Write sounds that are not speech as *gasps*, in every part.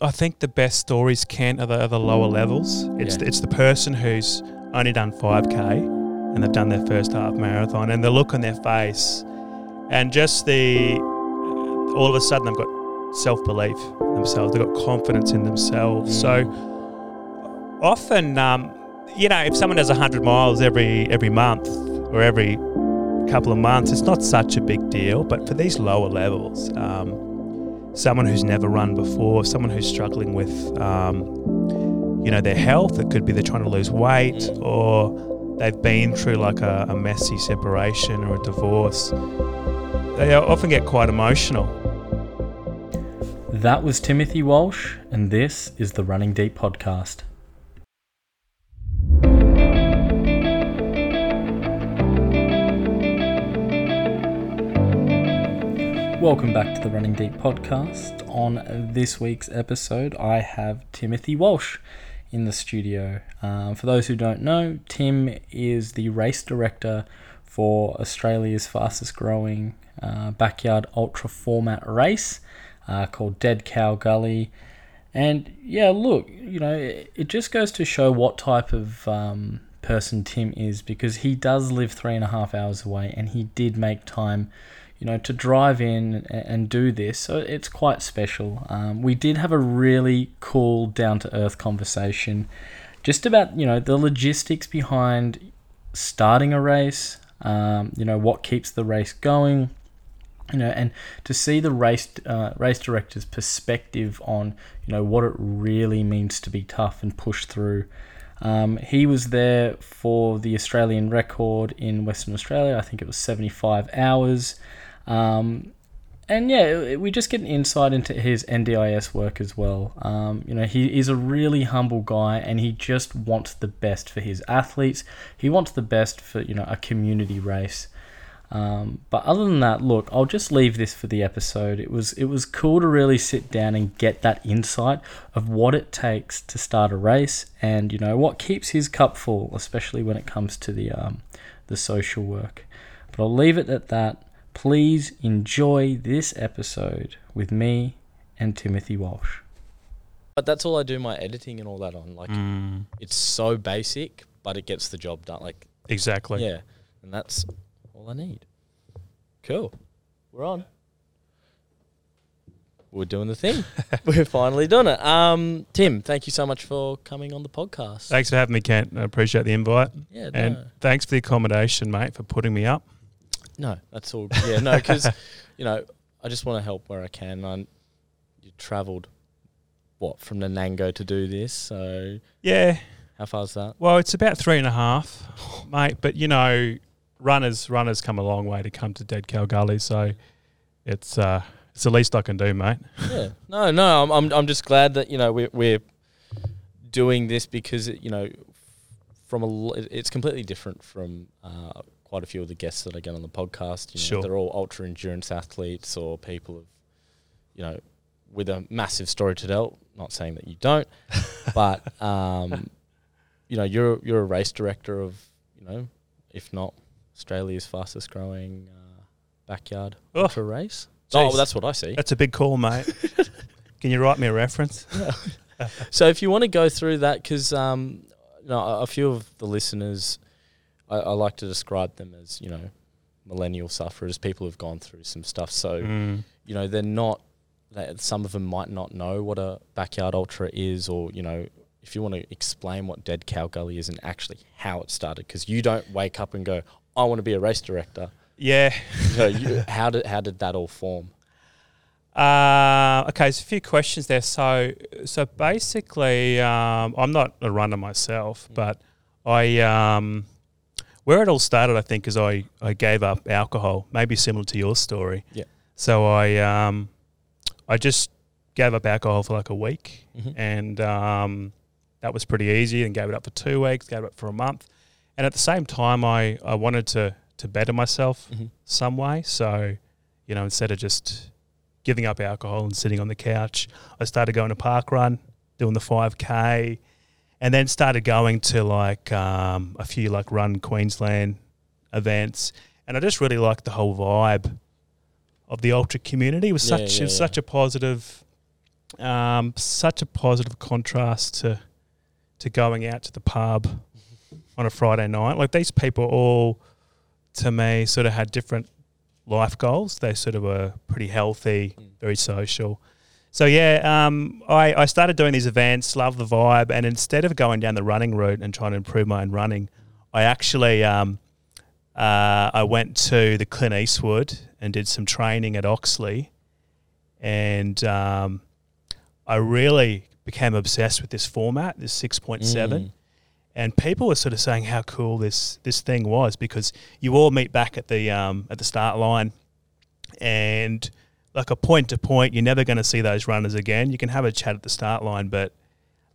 I think the best stories can are the, are the lower levels. It's Yeah. the, it's the person who's only done 5k and they've done their first half marathon and the look on their face and just the all of a sudden they've got self belief themselves. They've got confidence in themselves. So often, um, you know, if someone does 100 miles every every month or every couple of months, it's not such a big deal. But for these lower levels, um, someone who's never run before, someone who's struggling with, um, you know, their health, it could be they're trying to lose weight or they've been through like a, a messy separation or a divorce. They often get quite emotional. That was Timothy Walsh, and this is the Running Deep podcast. Welcome back to the Running Deep podcast. On this week's episode, I have Timothy Walsh in the studio. Um, for those who don't know, Tim is the race director for Australia's fastest growing uh, backyard ultra format race uh, called Dead Cow Gully. And yeah, look, you know, it, it just goes to show what type of um, person Tim is because he does live three and a half hours away and he did make time, you know, to drive in and, do this. So it's quite special. Um, we did have a really cool, down to earth conversation just about, you know, the logistics behind starting a race, um, you know, what keeps the race going you know, and to see the race uh, race director's perspective on you know what it really means to be tough and push through. Um, he was there for the Australian record in Western Australia. I think it was 75 hours. Um, and yeah, we just get an insight into his NDIS work as well. Um, you know, he is a really humble guy, and he just wants the best for his athletes. He wants the best for you know a community race. Um, but other than that, look, I'll just leave this for the episode. It was it was cool to really sit down and get that insight of what it takes to start a race, and you know what keeps his cup full, especially when it comes to the um, the social work. But I'll leave it at that. Please enjoy this episode with me and Timothy Walsh. But that's all I do my editing and all that on. Like Mm, it's so basic, but it gets the job done. Like exactly. yeah, and that's all I need. Cool. We're on. We're doing the thing. *laughs* We're finally doing it. Um, Tim, thank you so much for coming on the podcast. Thanks for having me, Kent. I appreciate the invite. Yeah, And no, thanks for the accommodation, mate, for putting me up. No, that's all. Yeah, no, because *laughs* you know I just want to help where I can. I, you travelled what from Nanango to do this, so Yeah. how far is that? Well, it's about three and a half, mate. But you know, runners runners come a long way to come to Dead Cow Gully, so it's uh, it's the least I can do, mate. yeah. No, no. I'm, I'm, I'm just glad that you know we're we're doing this because it, you know from a it's completely different from uh, quite a few of the guests that I get on the podcast. You know, Sure. they're all ultra endurance athletes or people of you know with a massive story to tell. Not saying that you don't, *laughs* but um, you know you're you're a race director of you know if not Australia's fastest growing uh, backyard Oh, ultra race. Oh, jeez. well, that's what I see. That's a big call, mate. *laughs* can you write me a reference? *laughs* So if you want to go through that, because um, you know, a a few of the listeners, I, I like to describe them as you know, millennial sufferers, people who've gone through some stuff. So Mm. you know, they're not. They, some of them might not know what a backyard ultra is, or you know, if you want to explain what Dead Cow Gully is and actually how it started, because you don't wake up and go, "I want to be a race director." Yeah. You *laughs* how did how did that all form? Uh, okay, there's a few questions there. So, so basically, um, I'm not a runner myself, but I, um, where it all started, I think, is I, I gave up alcohol. Maybe similar to your story. Yeah. So I, um, I just gave up alcohol for like a week, Mhm. and um, that was pretty easy. And gave it up for two weeks, gave it up for a month, and at the same time, I, I wanted to to better myself Mhm. some way. So, you know, instead of just giving up alcohol and sitting on the couch, I started going to park run, doing the 5K, and then started going to like um, a few like Run Queensland events. And I just really liked the whole vibe of the ultra community. It was Yeah, such yeah, it was yeah. such a positive um, such a positive contrast to to going out to the pub on a Friday night. Like these people all, to me, sort of had different life goals. They sort of were pretty healthy, Mm. very social. So yeah, um, I, I started doing these events, love the vibe, and instead of going down the running route and trying to improve my own running, I actually um, uh, I went to the Clint Eastwood and did some training at Oxley, and um, I really became obsessed with this format, this six point seven Mm. and people were sort of saying how cool this this thing was because you all meet back at the um, at the start line, and like a point to point, you're never going to see those runners again. You can have a chat at the start line, but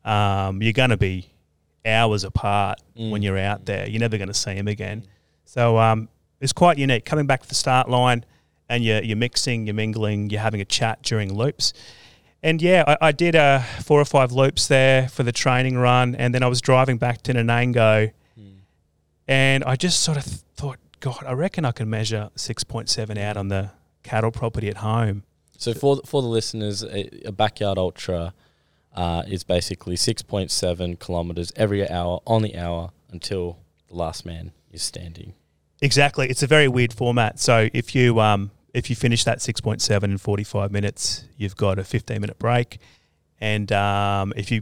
um, you're going to be hours apart when Mm. you're out there. You're never going to see them again. So um, it's quite unique coming back to the start line, and you're you're mixing, you're mingling, you're having a chat during loops. And yeah, I, I did uh, four or five loops there for the training run, and then I was driving back to Nanango, Mm. and I just sort of th- thought, God, I reckon I can measure six point seven out on the cattle property at home. So for for the listeners, a, a backyard ultra uh, is basically six point seven kilometers every hour on the hour until the last man is standing. Exactly, it's a very weird format. So if you um, if you finish that six point seven in forty five minutes, you've got a fifteen minute break, and um, if you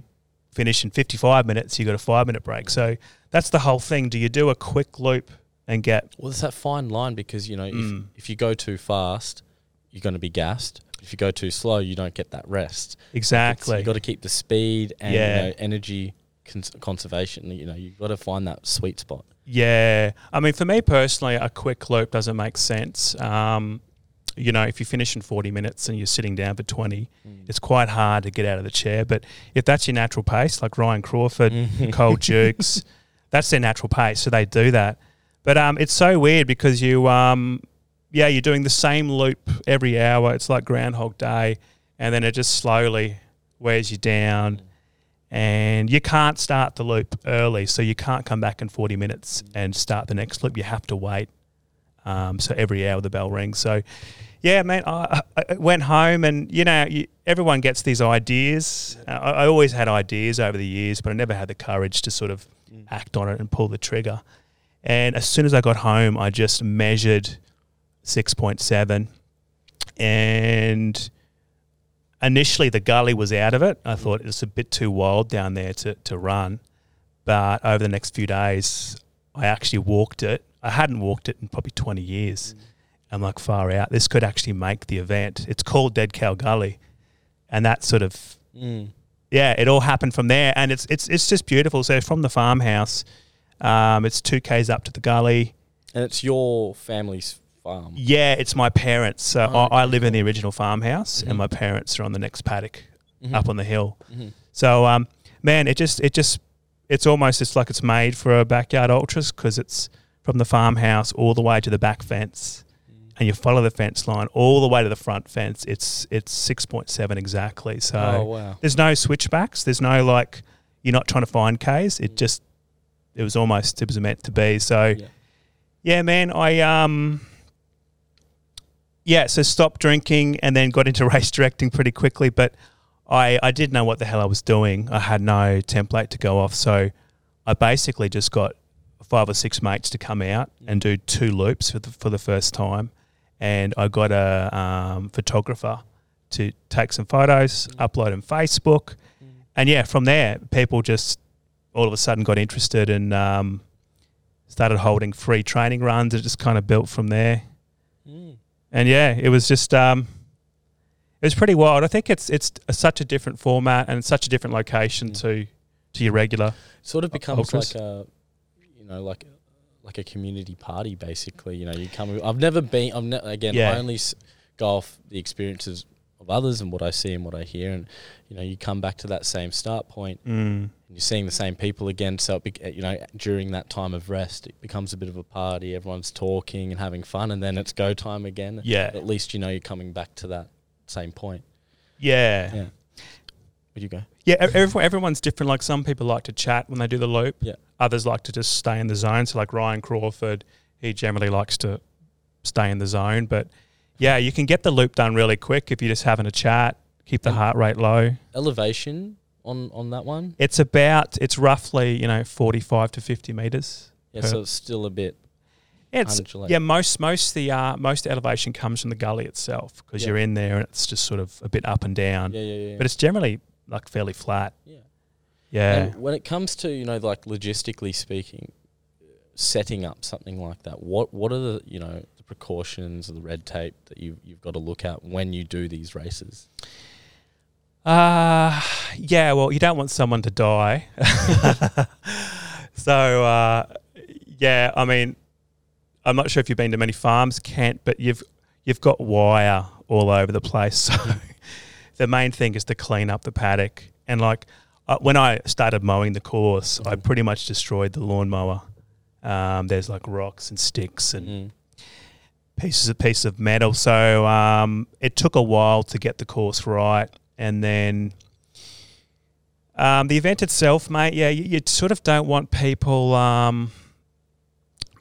finish in fifty five minutes, you've got a five minute break. So that's the whole thing. Do you do a quick loop and get Well, there's that fine line because you know Mm. if if you go too fast, you're going to be gassed. If you go too slow, you don't get that rest. exactly? you got to keep the speed and Yeah. you know, energy cons- conservation. You know, you've got to find that sweet spot. Yeah, I mean, for me personally, a quick loop doesn't make sense. Um, you know, if you finish in 40 minutes and you're sitting down for 20, it's quite hard to get out of the chair. But if that's your natural pace, like Ryan Crawford, Cole *laughs* Jukes, that's their natural pace, so they do that. But um, it's so weird because you, um, yeah, you're doing the same loop every hour. It's like Groundhog Day, and then it just slowly wears you down and you can't start the loop early, so you can't come back in 40 minutes and start the next loop. You have to wait. Um, so every hour the bell rings. So, yeah, man, I, I went home and, you know, you, everyone gets these ideas. I, I always had ideas over the years, but I never had the courage to sort of act on it and pull the trigger. And as soon as I got home, I just measured 6.7 and initially the gully was out of it. I thought it was a bit too wild down there to, to run. But over the next few days, I actually walked it. I hadn't walked it in probably 20 years. I'm like, far out. This could actually make the event. It's called Dead Cow Gully. And that sort of, Mm. yeah, it all happened from there. And it's, it's, it's just beautiful. So from the farmhouse, um, it's two Ks up to the gully. And it's your family's farm. Yeah, it's my parents. So Oh, I, I live in the original farmhouse, Mhm. and my parents are on the next paddock Mhm. up on the hill. Mhm. So, um, man, it just, it just, it's almost just like it's made for a backyard ultras because it's from the farmhouse all the way to the back fence, and you follow the fence line all the way to the front fence. It's it's six point seven exactly. So Oh wow. there's no switchbacks. There's no like you're not trying to find K's. It Mm. just it was almost it was meant to be. So Yeah. yeah, man, I um yeah, so stopped drinking and then got into *laughs* race directing pretty quickly, but I I did know what the hell I was doing. I had no template to go off, so I basically just got five or six mates to come out and do two loops for the for the first time, and I got a um, photographer to take some photos, upload them Facebook, and yeah, from there people just all of a sudden got interested and um, started holding free training runs. It just kind of built from there, Mm. and yeah, it was just um, it was pretty wild. I think it's it's a, such a different format and such a different location Yeah. to to your regular. Sort of becomes ultras. like a, you know, like like a community party basically. You know, you come. I've never been. I'm ne- again. Yeah. I only s- go off the experiences of others and what I see and what I hear, and you know, you come back to that same start point, Mm. And you're seeing the same people again. So, it you know, during that time of rest, it becomes a bit of a party. Everyone's talking and having fun, and then it's go time again. Yeah, At least you know you're coming back to that same point. yeah, Yeah. Where'd you go? Yeah, ev- everyone, everyone's different. Like some people like to chat when they do the loop. Yeah. Others like to just stay in the zone. So like Ryan Crawford, he generally likes to stay in the zone. But yeah, you can get the loop done really quick if you're just having a chat. keep the heart rate low. Elevation on on that one. It's about it's roughly you know forty five to fifty meters. Yeah, Per- so it's still a bit It's undulate. yeah most most the uh, most elevation comes from the gully itself because Yeah. you're in there and it's just sort of a bit up and down. Yeah, yeah, yeah. But it's generally like fairly flat. yeah. Yeah. And when it comes to you know like logistically speaking, setting up something like that, what what are the you know the precautions, or the red tape that you you've got to look at when you do these races? Uh yeah, well, you don't want someone to die. so uh, yeah, I mean, I'm not sure if you've been to many farms, Kent, but you've you've got wire all over the place. So *laughs* the main thing is to clean up the paddock. And like uh, when I started mowing the course, I Mhm. pretty much destroyed the lawnmower. Um, there's like rocks and sticks and Mm. pieces of piece of metal. So um, it took a while to get the course right, and then um, the event itself, mate. Yeah, you, you sort of don't want people um,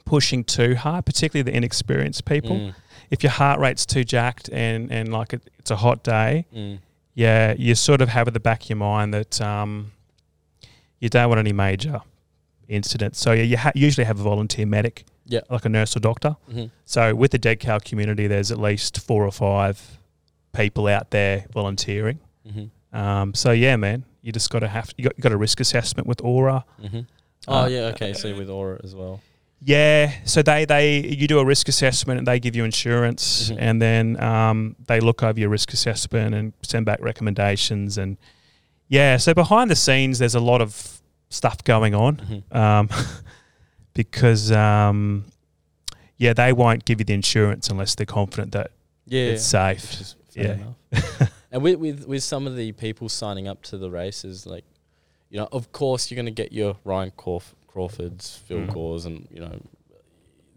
pushing too hard, particularly the inexperienced people. Mm. If your heart rate's too jacked and and like it, it's a hot day, Mm. yeah, you sort of have at the back of your mind that um, you don't want any major incidents. So yeah, you ha- usually have a volunteer medic, Yeah. like a nurse or doctor. Mhm. So with the dead cow community, there's at least four or five people out there volunteering. Mhm. Um, so yeah, man, you just got to have you got, you got a risk assessment with Aura. Mhm. Oh Uh, yeah, okay. So with Aura as well. Yeah, so they they you do a risk assessment and they give you insurance, Mhm. and then um, they look over your risk assessment and send back recommendations and yeah. So behind the scenes, there's a lot of stuff going on Mhm. um, *laughs* because um, yeah, they won't give you the insurance unless they're confident that Yeah, it's safe. is Yeah. enough. *laughs* and with, with with some of the people signing up to the races, like you know, of course you're going to get your Ryan Crawf- Crawfords, Phil Mm. Gores, and you know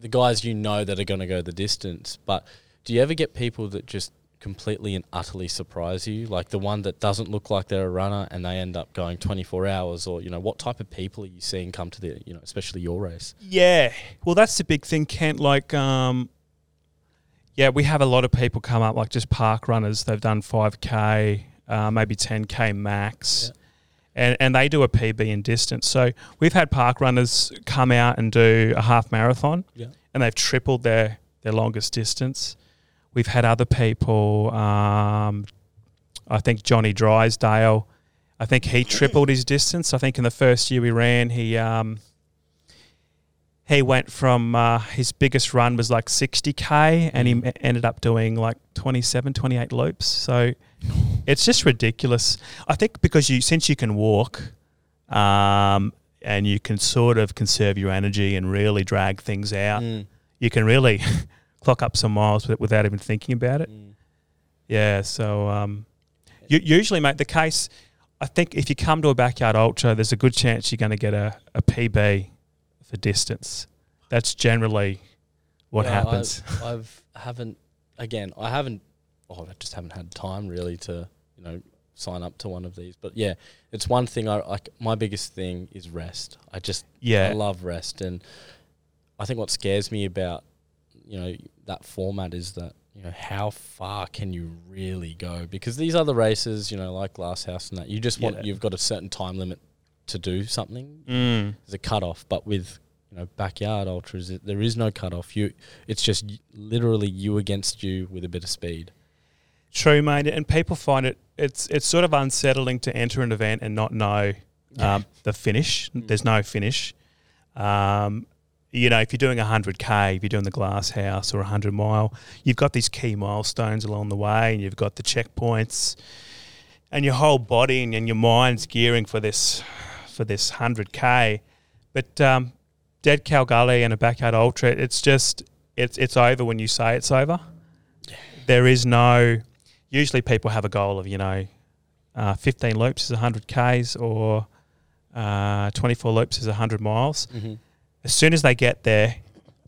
the guys you know that are going to go the distance. But do you ever get people that just completely and utterly surprise you, like the one that doesn't look like they're a runner and they end up going 24 hours, or you know, what type of people are you seeing come to the, you know, especially your race? Yeah, well, that's the big thing, Kent. Like, um, yeah, we have a lot of people come up, like just park runners. They've done five k, uh, maybe ten k max, and and they do a PB in distance. So we've had park runners come out and do a half marathon, Yeah. and they've tripled their their longest distance. We've had other people. Um, I think Johnny Drysdale. I think he *laughs* tripled his distance. I think in the first year we ran, he um, he went from uh, his biggest run was like 60k and he Mm. ended up doing like 27 28 loops. So *laughs* it's just ridiculous. I think because you since you can walk um, and you can sort of conserve your energy and really drag things out Mm, you can really *laughs* clock up some miles without even thinking about it. Mm. yeah so um, u- usually mate the case i think if you come to a backyard ultra there's a good chance you're going to get a, a pb for distance that's generally what Yeah, happens I've, I've haven't again. I haven't. Oh, I just haven't had time really to you know sign up to one of these. But yeah, it's one thing. I like my biggest thing is rest. I just I yeah love rest, and I think what scares me about you know that format is that you know how far can you really go? Because these other races, you know, like Glass House and that, you just want Yeah. you've got a certain time limit to do something mm. there's a cutoff, but with you know backyard ultras, it, there is no cutoff. You, it's just literally you against you with a bit of speed. true mate and people find it it's it's sort of unsettling to enter an event and not know um, the finish Mm. there's no finish um, you know if you're doing 100k if you're doing the glass house or 100 mile you've got these key milestones along the way and you've got the checkpoints and your whole body and, and your mind's gearing for this for this 100k but um, dead cow gully and a backyard ultra it's just it's it's over when you say it's over. There is no usually people have a goal of you know uh, 15 loops is 100 k's or uh, 24 loops is 100 miles. Mm-hmm. as soon as they get there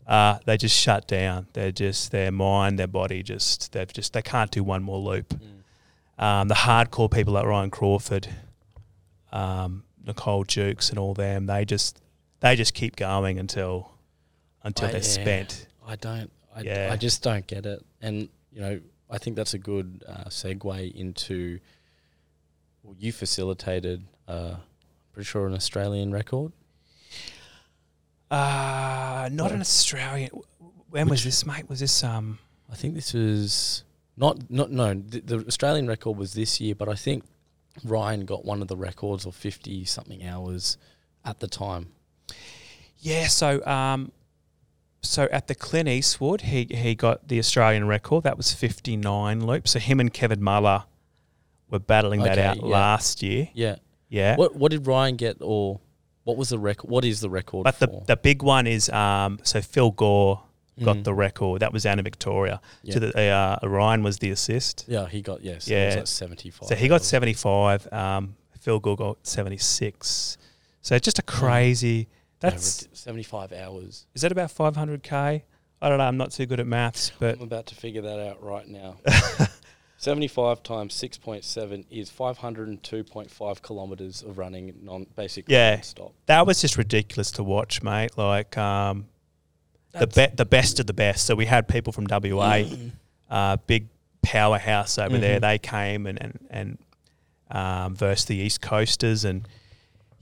uh, they just shut down. They're just their mind their body just they've just they can't do one more loop. Mm. um, the hardcore people like Ryan Crawford, um, Nicole Jukes, and all them, they just they just keep going until until I- they're yeah. spent. I don't. I, Yeah. I just don't get it. And you know, I think that's a good uh, segue into. Well, you facilitated, uh, pretty sure, an Australian record. Uh, not an Australian. When was this, mate? Was this um? I think this was not not no. The, the Australian record was this year, but I think Ryan got one of the records or fifty something hours at the time. Yeah. So um, so at the Clint Eastwood, he he got the Australian record. That was fifty nine loops. So him and Kevin Muller were battling that Okay, out yeah. last year. Yeah. Yeah. What what did Ryan get, or what was the record? What is the record But the, the big one is um, so Phil Gore got Mhm. the record. That was Anna Victoria. Yeah. So the, uh, Ryan was the assist. yeah, he got yes. Yeah. was like seventy five. So he got 75. Um, Phil Gore got 76. So just a crazy. That's seventy five hours. is that about 500k? I don't know. I'm not too good at maths, but I'm about to figure that out right now. *laughs* 75 times 6.7 is 502.5 kilometers of running non basically Yeah. non-stop. that was just ridiculous to watch, mate. Like um, the be- the best of the best. So we had people from WA, uh, big powerhouse over there. Mhm. They came and and and um, versus the East Coasters, and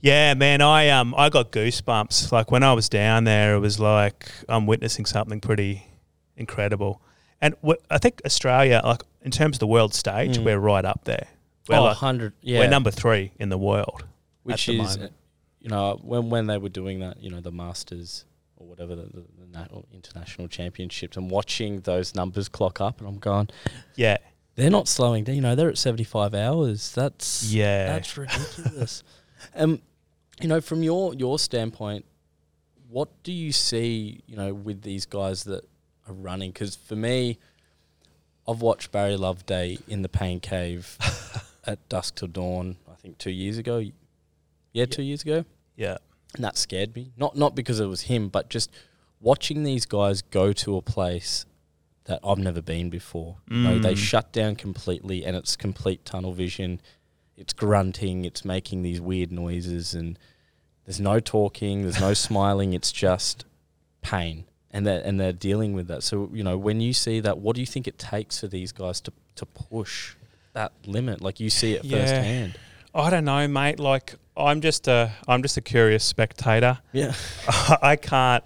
yeah, man, I um I got goosebumps. Like when I was down there, it was like I'm witnessing something pretty incredible. And w- I think Australia, like in terms of the world stage, Mm. we're right up there. We're, oh, like- 100 yeah. we're number three in the world. which the is moment. you know when when they were doing that, you know, the Masters or whatever the, the, the nat- or international championships and watching those numbers clock up and I'm going Yeah, they're not slowing down, you know, they're at 75 hours. That's yeah, That's *laughs* ridiculous. um, you know, from your your standpoint, what do you see? You know, with these guys that are running? Because for me, I've watched Barry Loveday in the Pain Cave *laughs* at dusk till dawn. I think two years ago. Yeah, two years ago, yeah, and that scared me. Not not because it was him, but just watching these guys go to a place that I've never been before. You know, they Mm. shut down completely, and it's complete tunnel vision. It's grunting. It's making these weird noises, and there's no talking. There's no *laughs* smiling. It's just pain, and they and they're dealing with that. So you know, when you see that, what do you think it takes for these guys to to push that limit? Like you see it Yeah. firsthand. I don't know, mate. Like I'm just a I'm just a curious spectator. Yeah. *laughs* I can't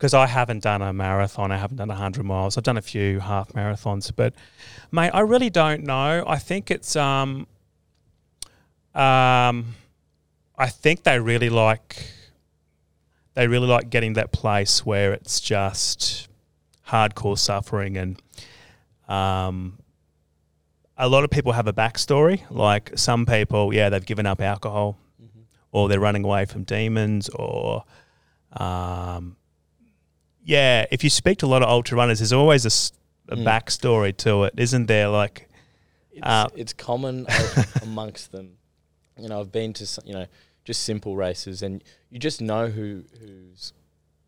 because I haven't done a marathon. I haven't done hundred miles. I've done a few half marathons, but mate, I really don't know. I think it's um um I think they really like they really like getting that place where it's just hardcore suffering and um a lot of people have a backstory. Like some people, yeah, they've given up alcohol or they're running away from demons or um, yeah if you speak to a lot of ultra runners there's always a Mm. backstory to it isn't there like It's, Uh, it's common *laughs* amongst them. You know, I've been to s- you know just simple races, and you just know who who's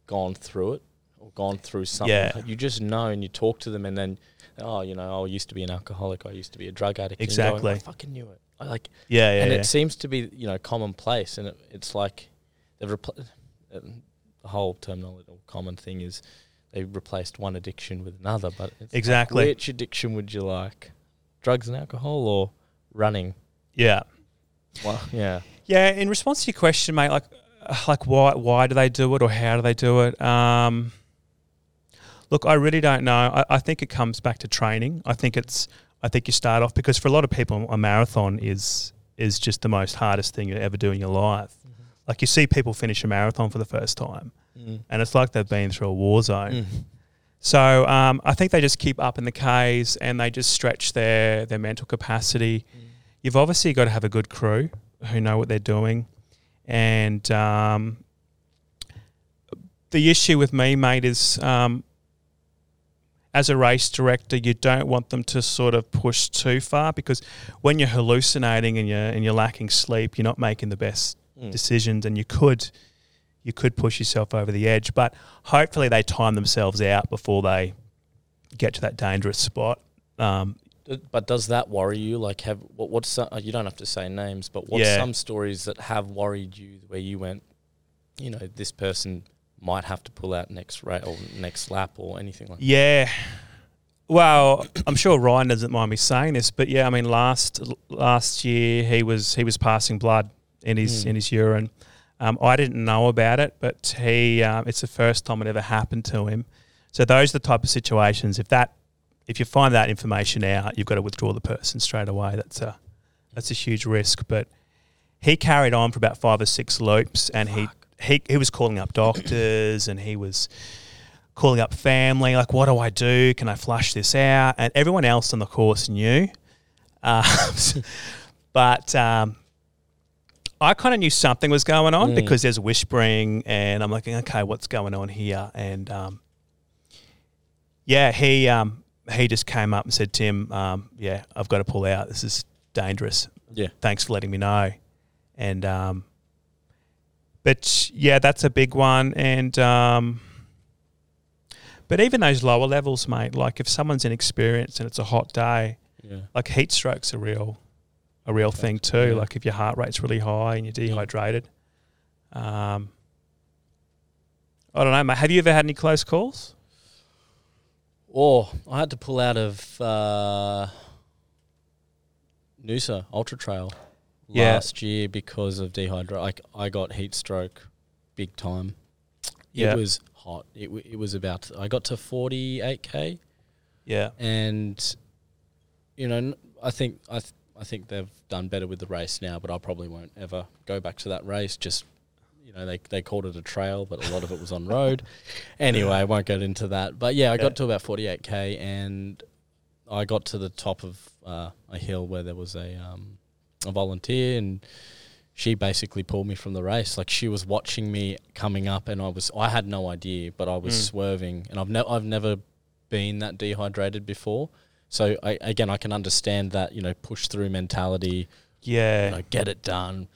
gone through it or gone through something. Yeah. You just know, and you talk to them, and then oh, you know, I used to be an alcoholic. I used to be a drug addict. and going, Exactly. I fucking knew it. I like, yeah yeah, and yeah. it seems to be you know commonplace, and it, it's like they've repl- the whole terminology or common thing is they replaced one addiction with another, but it's like, Exactly. which addiction would you like? Drugs and alcohol or running? yeah Well, yeah. yeah in response to your question mate like uh, like why why do they do it or how do they do it um look i really don't know I, I think it comes back to training i think it's i think you start off because for a lot of people a marathon is is just the most hardest thing you ever do in your life like you see people finish a marathon for the first time Mm. and it's like they've been through a war zone. Mm. So um, I think they just keep up in the Ks and they just stretch their their mental capacity. You've obviously got to have a good crew who know what they're doing, and um, the issue with me, mate, is um, as a race director, you don't want them to sort of push too far because when you're hallucinating and you're and you're lacking sleep, you're not making the best Mm. decisions and you could you could push yourself over the edge but hopefully they time themselves out before they get to that dangerous spot um, But does that worry you? Like, have what? What's some, uh, you don't have to say names, but what's Yeah. some stories that have worried you where you went, you know, this person might have to pull out next ra- or next lap or anything like? that yeah Well, I'm sure Ryan doesn't mind me saying this, but yeah, I mean, last last year he was he was passing blood in his Mm. in his urine. Um, I didn't know about it, but he um, it's the first time it ever happened to him. So those are the type of situations. If that if you find that information out, you've got to withdraw the person straight away. That's a that's a huge risk. But he carried on for about five or six loops, and he, he he was calling up doctors, and he was calling up family, like, what do I do? Can I flush this out? And everyone else on the course knew. *laughs* Um, but um, I kind of knew something was going on Mm. because there's whispering, and I'm like, okay, what's going on here? And um, yeah, he um, he just came up and said, Tim, um, yeah, I've got to pull out. This is dangerous. Yeah. Thanks for letting me know. And um, but yeah, that's a big one. And um, but even those lower levels, mate, like if someone's inexperienced and it's a hot day, Yeah. like heat stroke's are real a real thing too. Yeah. Like if your heart rate's really high and you're dehydrated. Um, I don't know, mate. Have you ever had any close calls? Or I had to pull out of uh, Noosa Ultra Trail Yeah. last year because of dehydration. Like I got heat stroke, big time. Yeah. It was hot. It w- it was about. I got to forty eight k, Yeah. and you know I think I th- I think they've done better with the race now, but I probably won't ever go back to that race. Just you know they they called it a trail, but a lot of it was on road. *laughs* Anyway, I won't get into that. But yeah, I Yeah. got to about forty eight k, and I got to the top of uh, a hill where there was a um, a volunteer, and she basically pulled me from the race. Like she was watching me coming up, and I was I had no idea, but I was Mm. swerving, and I've ne- I've never been that dehydrated before. So I, again, I can understand that you know push through mentality, Yeah. you know, get it done.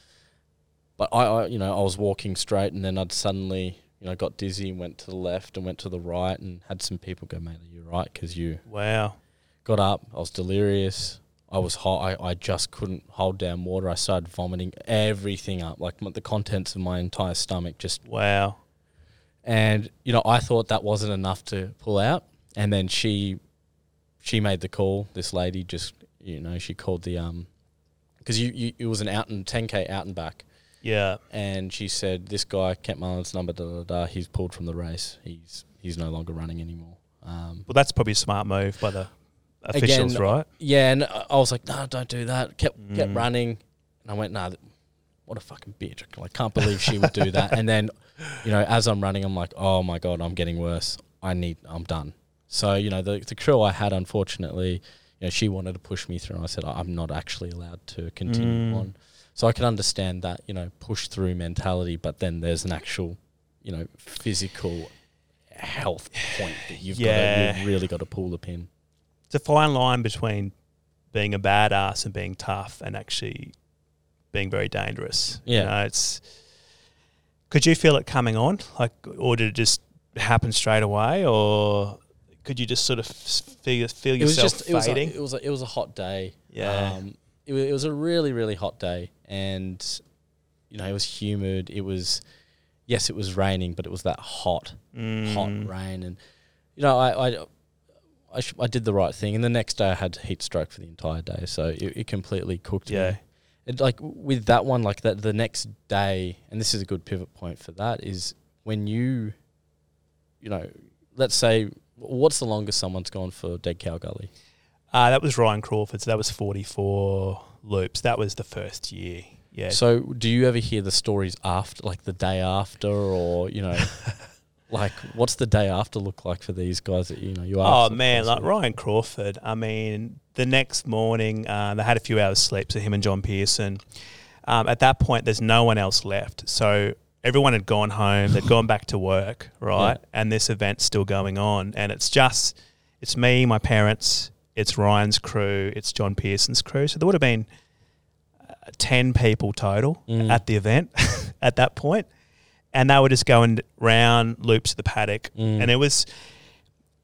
But I, I, you know, I was walking straight, and then I'd suddenly, you know, got dizzy and went to the left and went to the right, and had some people go, "Mate, are you right?" Because you Wow. got up. I was delirious. I was hot. I, I just couldn't hold down water. I started vomiting everything up, like the contents of my entire stomach just Wow. and you know I thought that wasn't enough to pull out, and then she she made the call. This lady just you know she called the um because you, you it was an out and ten k out and back, Yeah. and she said this guy Kent Mullins' number da da da he's pulled from the race. He's he's no longer running anymore. Um, Well, that's probably a smart move by the officials, Again, right? yeah, and I was like, no, don't do that. Kept kept Mm. running, and I went, nah, what a fucking bitch! I can't believe she would do that. And then, you know, as I'm running, I'm like, oh my god, I'm getting worse. I need, I'm done. So you know, the the crew I had, unfortunately, you know, she wanted to push me through, and I said, I'm not actually allowed to continue Mm. on. So I can understand that, you know, push through mentality, but then there's an actual, you know, physical health point that you've got Yeah. to, you've really got to pull the pin. It's a fine line between being a badass and being tough and actually being very dangerous. Yeah. You know, it's could you feel it coming on? Like or did it just happen straight away or could you just sort of feel, feel yourself just it was, a, fading? it was a, it was a hot day. Yeah. Um, it, it was a really really hot day, and you know it was humid. It was yes, it was raining, but it was that hot Mm. hot rain, and you know I I I, sh- I did the right thing. And the next day I had heat stroke for the entire day, so it, it completely cooked Yeah. me. It, like with that one, like that the next day, and this is a good pivot point for that is when you, you know, let's say what's the longest someone's gone for Dead Cow Gully? Uh, that was Ryan Crawford. So that was 44 loops. That was the first year. Yeah. So, do you ever hear the stories after, like the day after, or you know, *laughs* like what's the day after look like for these guys that you know you are? Oh man, like personally? Ryan Crawford. I mean, the next morning uh, they had a few hours sleep. So him and John Pearson. Um, at that point, there's no one else left. So everyone had gone home. They'd gone back to work, *laughs* right? And this event's still going on. And it's just, it's me, my parents, it's Ryan's crew, it's John Pearson's crew. So there would have been uh, ten people total Mm. at the event *laughs* at that point, and they were just going round loops of the paddock, Mm. and it was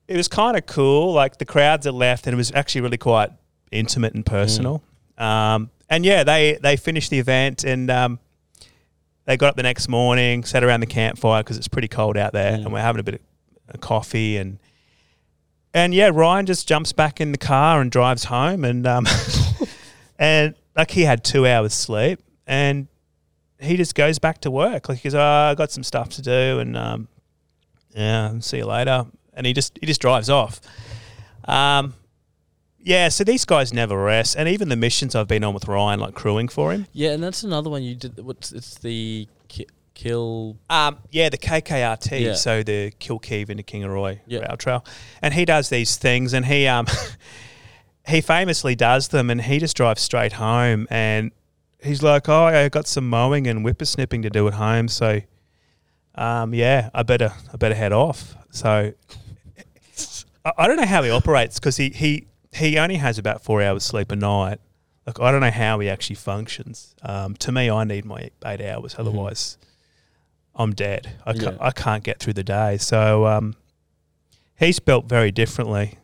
it was kind of cool. Like the crowds had left, and it was actually really quite intimate and personal. Um, and yeah, they they finished the event, and um, they got up the next morning, sat around the campfire because it's pretty cold out there, Mm. and we're having a bit of a coffee and. and yeah, Ryan just jumps back in the car and drives home, and um, *laughs* and like he had two hours sleep, and he just goes back to work. Like he goes, oh, I got some stuff to do, and um, yeah, see you later. And he just he just drives off. Um, yeah, so these guys never rest, and even the missions I've been on with Ryan, like crewing for him. Yeah, and that's another one you did. What's it's the ki- kill? Um, yeah, the KKRT, Yeah. so the Kilkivan to Kingaroy Yeah. rail trail, and he does these things, and he um *laughs* he famously does them, and he just drives straight home, and he's like, "Oh, I got some mowing and whippersnipping to do at home, so um, yeah, I better I better head off." So *laughs* I, I don't know how he operates because he he he only has about four hours sleep a night. Like I don't know how he actually functions. Um, to me, I need my eight hours, otherwise. I'm dead. I can't, Yeah. I can't get through the day. So um, he's built very differently.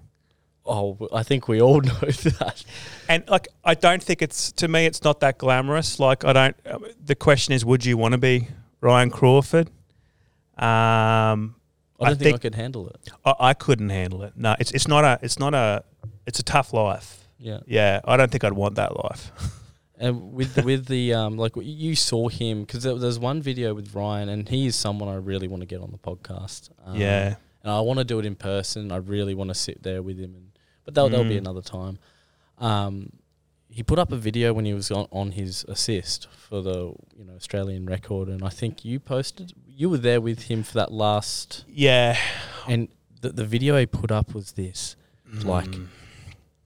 Oh, I think we all *laughs* know that. And like, I don't think it's to me. It's not that glamorous. Like, I don't. uh, The question is, would you want to be Ryan Crawford? Um, I don't I think, think- I could handle it. I, I couldn't handle it. No, it's it's not a it's not a it's a tough life. Yeah, Yeah, I don't think I'd want that life. *laughs* and with the, with the um, like you saw him because there, there's one video with Ryan, and he is someone I really want to get on the podcast. Um, yeah, and I want to do it in person. I really want to sit there with him, and but that'll, that'll be Mm. another time. Um, he put up a video when he was on, on his assist for the you know Australian record, and I think you posted. You were there with him for that last, yeah. and the the video he put up was this, like Mm.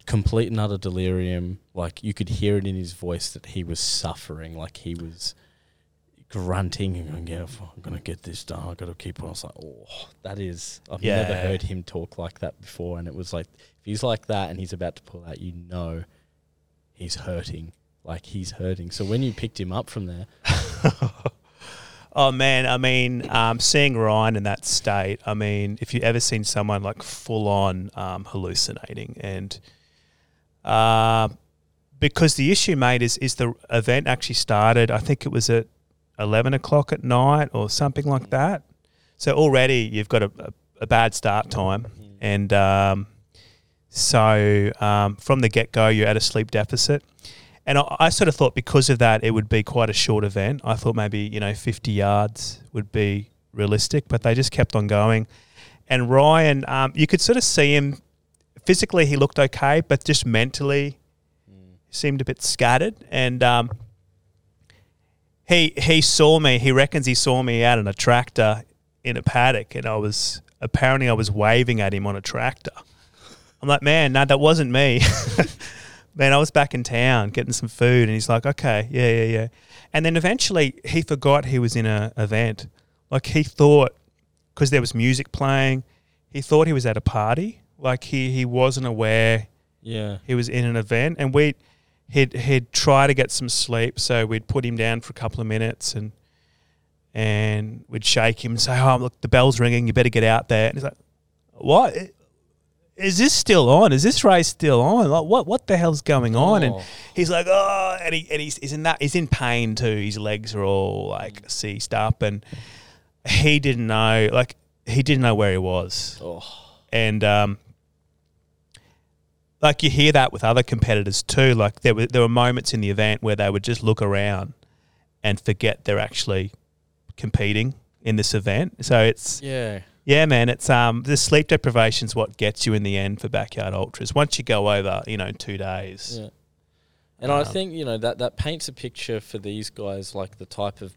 Complete and utter delirium. Like you could hear it in his voice that he was suffering, like he was grunting and going, "Yeah, I'm gonna get this done. I got to keep on." I was like, "Oh, that is." I've never heard him talk like that before, and it was like if he's like that and he's about to pull out, you know, he's hurting. Like he's hurting. So when you picked him up from there, *laughs* Oh man, I mean, um, seeing Ryan in that state. I mean, if you ever seen someone like full on um, hallucinating, and uh, because the issue, mate, is is the event actually started. I think it was at eleven o'clock at night or something like that. So already you've got a, a, a bad start time, and um, so um, from the get go you're at a sleep deficit. And I, I sort of thought because of that, it would be quite a short event. I thought maybe, you know, 50 yards would be realistic, but they just kept on going. And Ryan, um, you could sort of see him physically, he looked okay, but just mentally, he seemed a bit scattered. And um, he, he saw me, he reckons he saw me out on a tractor in a paddock, and I was apparently I was waving at him on a tractor. I'm like, man, no, that wasn't me. *laughs* man, I was back in town getting some food, and he's like, okay, yeah, yeah, yeah. And then eventually he forgot he was in a event. Like he thought, because there was music playing, he thought he was at a party. Like he he wasn't aware yeah, he was in an event, and we he'd he'd try to get some sleep, so we'd put him down for a couple of minutes and. And we'd shake him and say, "Oh, look, the bell's ringing. You better get out there." And he's like, "What? Is this still on? Is this race still on? Like, what? What the hell's going on?" And Oh. he's like, "Oh," and he and he's, he's in that he's in pain too. His legs are all like seized up, and he didn't know, like, he didn't know where he was oh, and um, like you hear that with other competitors too. Like there were there were moments in the event where they would just look around and forget they're actually competing in this event. So it's yeah. yeah, man. It's um the sleep deprivation's what gets you in the end for backyard ultras. Once you go over, you know, two days. Yeah. And I Um, think, you know, that, that paints a picture for these guys, like the type of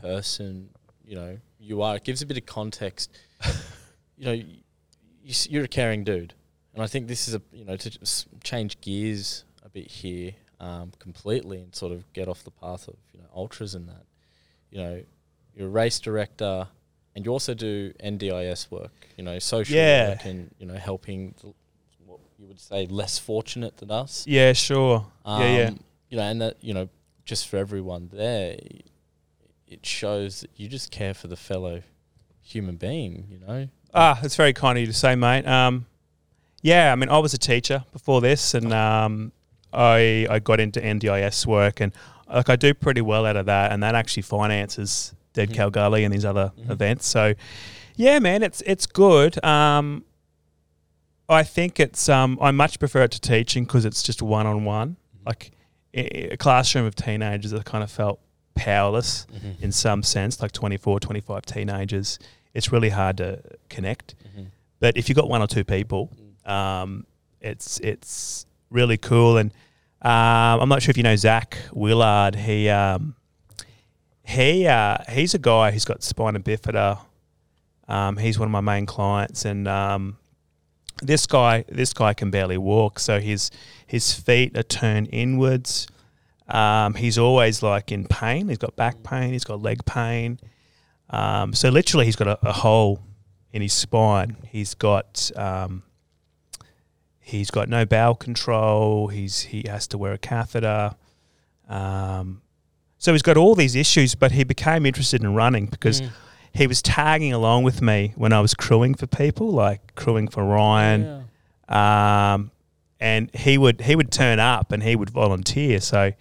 person, you know, you are. It gives a bit of context. *laughs* you know, you, you're a caring dude. And I think this is a, you know, to change gears a bit here um, completely and sort of get off the path of, you know, ultras and that. You know, you're a race director and you also do NDIS work, you know, social Yeah. work and, you know, helping the, what you would say less fortunate than us. Yeah, sure. Um, yeah, yeah. You know, and that you know, just for everyone there, it shows that you just care for the fellow human being. You know. Ah, it's very kind of you to say, mate. Um, yeah, I mean, I was a teacher before this, and um, I I got into NDIS work, and like I do pretty well out of that, and that actually finances Dead Mhm. Gully and these other Mhm. events. So, yeah, man, it's it's good. Um, I think it's um I much prefer it to teaching because it's just one on one. Like a classroom of teenagers, I kind of felt powerless Mhm. in some sense, like 24, 25 teenagers. It's really hard to connect. Mhm. But if you've got one or two people, um, it's it's really cool. And um, I'm not sure if you know Zach Willard. He um, he uh, he's a guy who's got spina bifida. Um, he's one of my main clients, and um, this guy this guy can barely walk, so his his feet are turned inwards. Um, he's always like in pain. He's got back pain. He's got leg pain. Um, so literally, he's got a, a hole in his spine. He's got um, he's got no bowel control. He's he has to wear a catheter. Um, so he's got all these issues, but he became interested in running because Mm. he was tagging along with me when I was crewing for people, like crewing for Ryan. Yeah. Um, and he would he would turn up and he would volunteer. So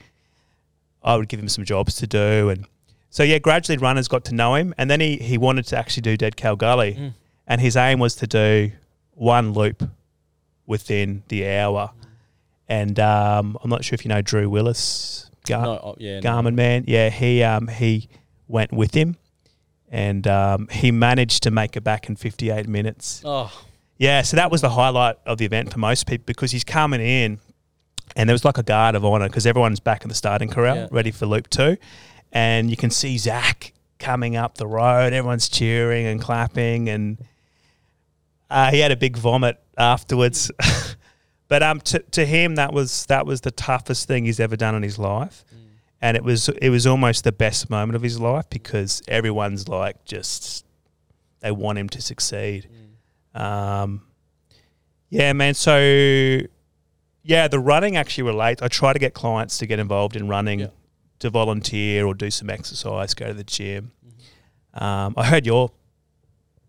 I would give him some jobs to do, and so yeah, gradually runners got to know him, and then he he wanted to actually do Dead Cow Gully, Mm. and his aim was to do one loop within the hour. And um, I'm not sure if you know Drew Willis, Gar- No, oh, yeah, no. Garmin man. Yeah, he um, he went with him, and um, he managed to make it back in 58 minutes. Oh, Yeah, so that was the highlight of the event for most people because he's coming in, and there was like a guard of honor because everyone's back in the starting corral, Yeah. ready for loop two, and you can see Zach coming up the road. Everyone's cheering and clapping, and uh, he had a big vomit afterwards. *laughs* but um, to, to him, that was that was the toughest thing he's ever done in his life, and it was it was almost the best moment of his life because everyone's like just they want him to succeed. Um, yeah, man. So, yeah, the running actually relates. I try to get clients to get involved in running, Yeah. to volunteer or do some exercise, go to the gym. Um, I heard you're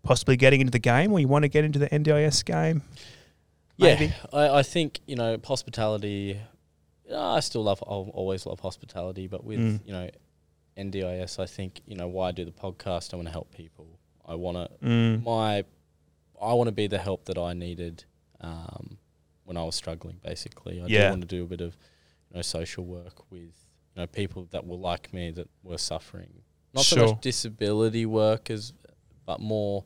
possibly getting into the game, or you want to get into the NDIS game. Maybe. Yeah, I, I think you know hospitality. I still love. I'll always love hospitality, but with Mm. you know NDIS, I think you know why I do the podcast. I want to help people. I want to Mm. my. I want to be the help that I needed um, when I was struggling. Basically, I Yeah. do want to do a bit of you know social work with you know people that were like me that were suffering. Not so much disability work as, but more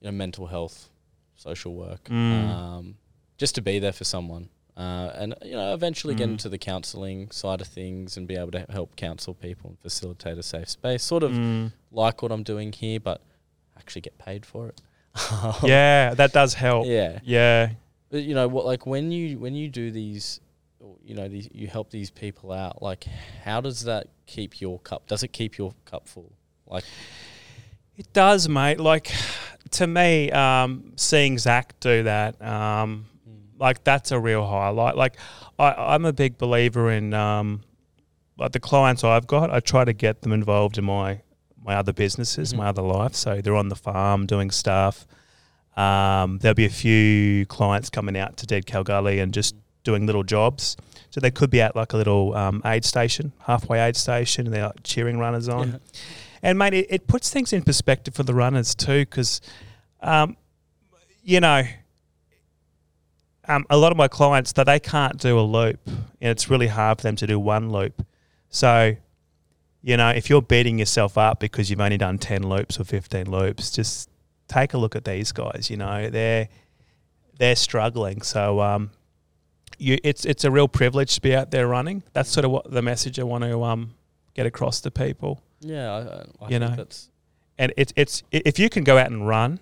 you know mental health, social work. Mm. Um, just to be there for someone. Uh, and you know, eventually get Mm. into the counselling side of things and be able to help counsel people and facilitate a safe space. Sort of Mm. like what I'm doing here, but actually get paid for it. *laughs* Yeah, that does help. yeah. Yeah. But you know what? Like when you when you do these, you know, these you help these people out. Like, how does that keep your cup? Does it keep your cup full? Like, It does, mate. Like to me, um, seeing Zach do that, um, like that's a real highlight. Like I, I'm a big believer in um, like the clients I've got. I try to get them involved in my my other businesses, Mhm. my other life. So they're on the farm doing stuff. Um, there'll be a few clients coming out to Dead Cow Gully and just doing little jobs. So they could be at like a little um, aid station, halfway aid station, and they're like cheering runners on. Yeah. And mate, it, it puts things in perspective for the runners too, because, um, you know, um, a lot of my clients that they can't do a loop, and it's really hard for them to do one loop. So, you know, if you're beating yourself up because you've only done ten loops or fifteen loops, just take a look at these guys. You know, they're they're struggling. So, um, you it's it's a real privilege to be out there running. That's sort of what the message I want to um get across to people yeah, I, I, You think know. that's and it's it's if you can go out and run,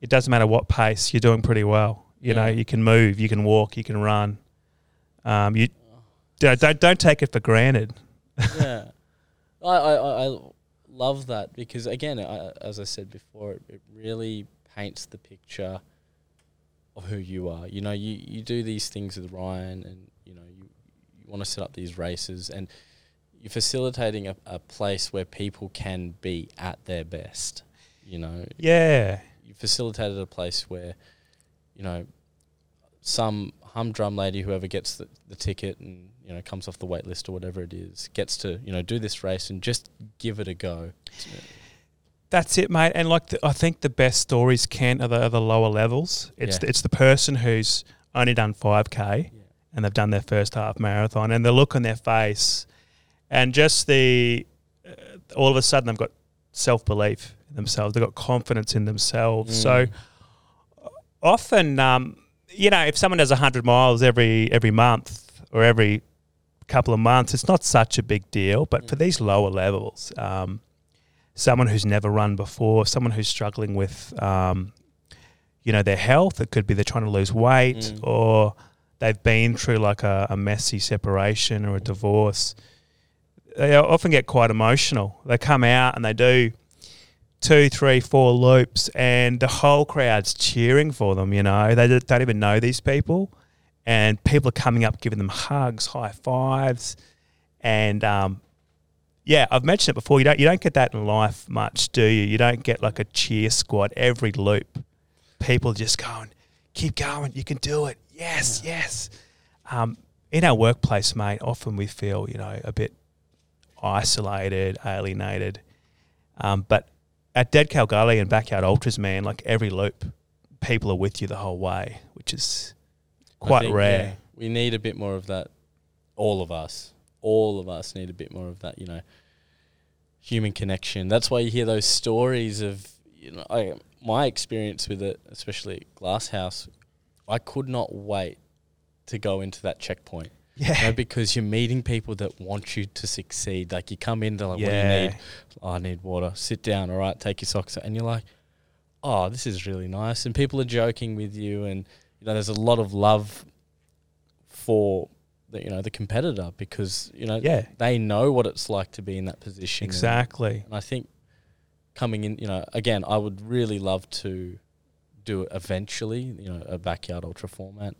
it doesn't matter what pace you're doing pretty well. You know, you can move, you can walk, you can run. Um, you don't don't, don't take it for granted. *laughs* yeah. I, I, I I love that because again, I, as I said before, it, it really paints the picture of who you are. You know, you, you do these things with Ryan, and you know you you want to set up these races, and you're facilitating a, a place where people can be at their best. You know, Yeah, you facilitated a place where, you know, some humdrum lady, whoever gets the, the ticket and you know comes off the wait list or whatever it is, gets to you know do this race and just give it a go. That's it, mate. And like, the, I think the best stories can are the, are the lower levels. It's Yeah. the, it's the person who's only done five k Yeah. and they've done their first half marathon, and the look on their face, and just the uh, all of a sudden they've got self belief in themselves. They've got confidence in themselves. So Mm. often, um, you know, if someone does hundred miles every every month or every couple of months, it's not such a big deal. But for Mm. these lower levels, um, someone who's never run before, someone who's struggling with, um, you know, their health, it could be they're trying to lose weight Mm. or they've been through like a, a messy separation or a divorce. They often get quite emotional. They come out and they do two, three, four loops, and the whole crowd's cheering for them. You know, they don't even know these people, and people are coming up, giving them hugs, high fives, and um, yeah, I've mentioned it before. You don't you don't get that in life much, do you? You don't get like a cheer squad every loop. People just going, keep going, you can do it. Yes, yes. Um, in our workplace, mate, often we feel you know a bit isolated, alienated. Um, but at Dead Cow Gully and Backyard Ultras, man, like every loop, people are with you the whole way, which is quite think, rare. yeah, we need a bit more of that. All of us, all of us need a bit more of that. You know, human connection. That's why you hear those stories of you know I, my experience with it, especially at Glasshouse. I could not wait to go into that checkpoint. You know, Yeah. because you're meeting people that want you to succeed. Like you come in, they're like, "What do you need?" "Oh, I need water. Sit down. All right, take your socks. off." And you're like, "Oh, this is really nice." And people are joking with you, and you know, there's a lot of love for the you know the competitor because you know Yeah. they know what it's like to be in that position. and- Exactly. and I think coming in, you know, again, I would really love to do it eventually, you know, a backyard ultra format.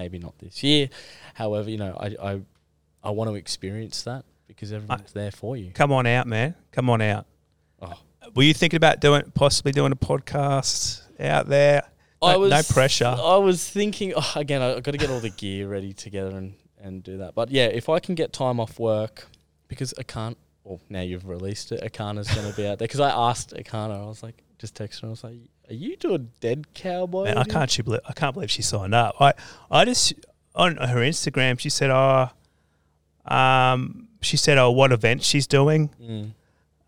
Maybe not this year. However, you know, I I, I want to experience that because everyone's there for you. Come on out, man. Come on out. Oh. Were you thinking about doing possibly doing a podcast out there? I No- was no pressure. I was thinking oh, again. I, I've got to get all the gear ready together and and do that. But yeah, if I can get time off work, because I can't. Well, now you've released it. Erchana's going to be out there because I asked Erchana. I was like, just text her. I was like, "Are you doing dead cowboy?" Man, I can't. She believe, I can't believe she signed up. I, I just on her Instagram, she said, "Oh, um, she said, oh, what event she's doing Mm.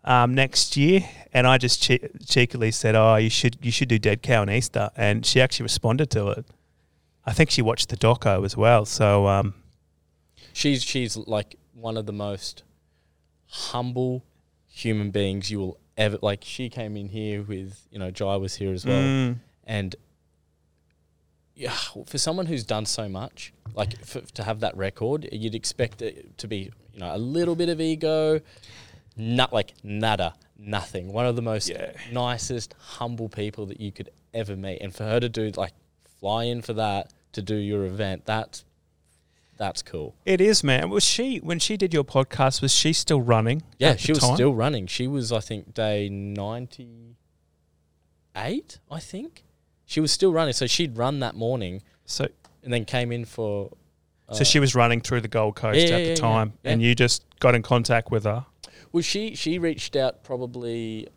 um, next year," and I just che- cheekily said, "Oh, you should you should do Dead Cow on Easter," and she actually responded to it. I think she watched the doco as well. So, um, She's she's like one of the most humble human beings you will ever like. She came in here with you know Jai was here as well, mm, and yeah, for someone who's done so much, like for, to have that record, you'd expect it to be you know a little bit of ego, not like nada, nothing. One of the most Yeah. nicest, humble people that you could ever meet, and for her to do like fly in for that to do your event, that's that's cool. it is, man. Was she when she did your podcast? Was she still running? Yeah, she was time? still running. She was, I think, day ninety eight. I think she was still running. So she'd run that morning So, and then came in for. so uh, she was running through the Gold Coast Yeah, at yeah, the time, yeah. and you just got in contact with her. Well, she she reached out probably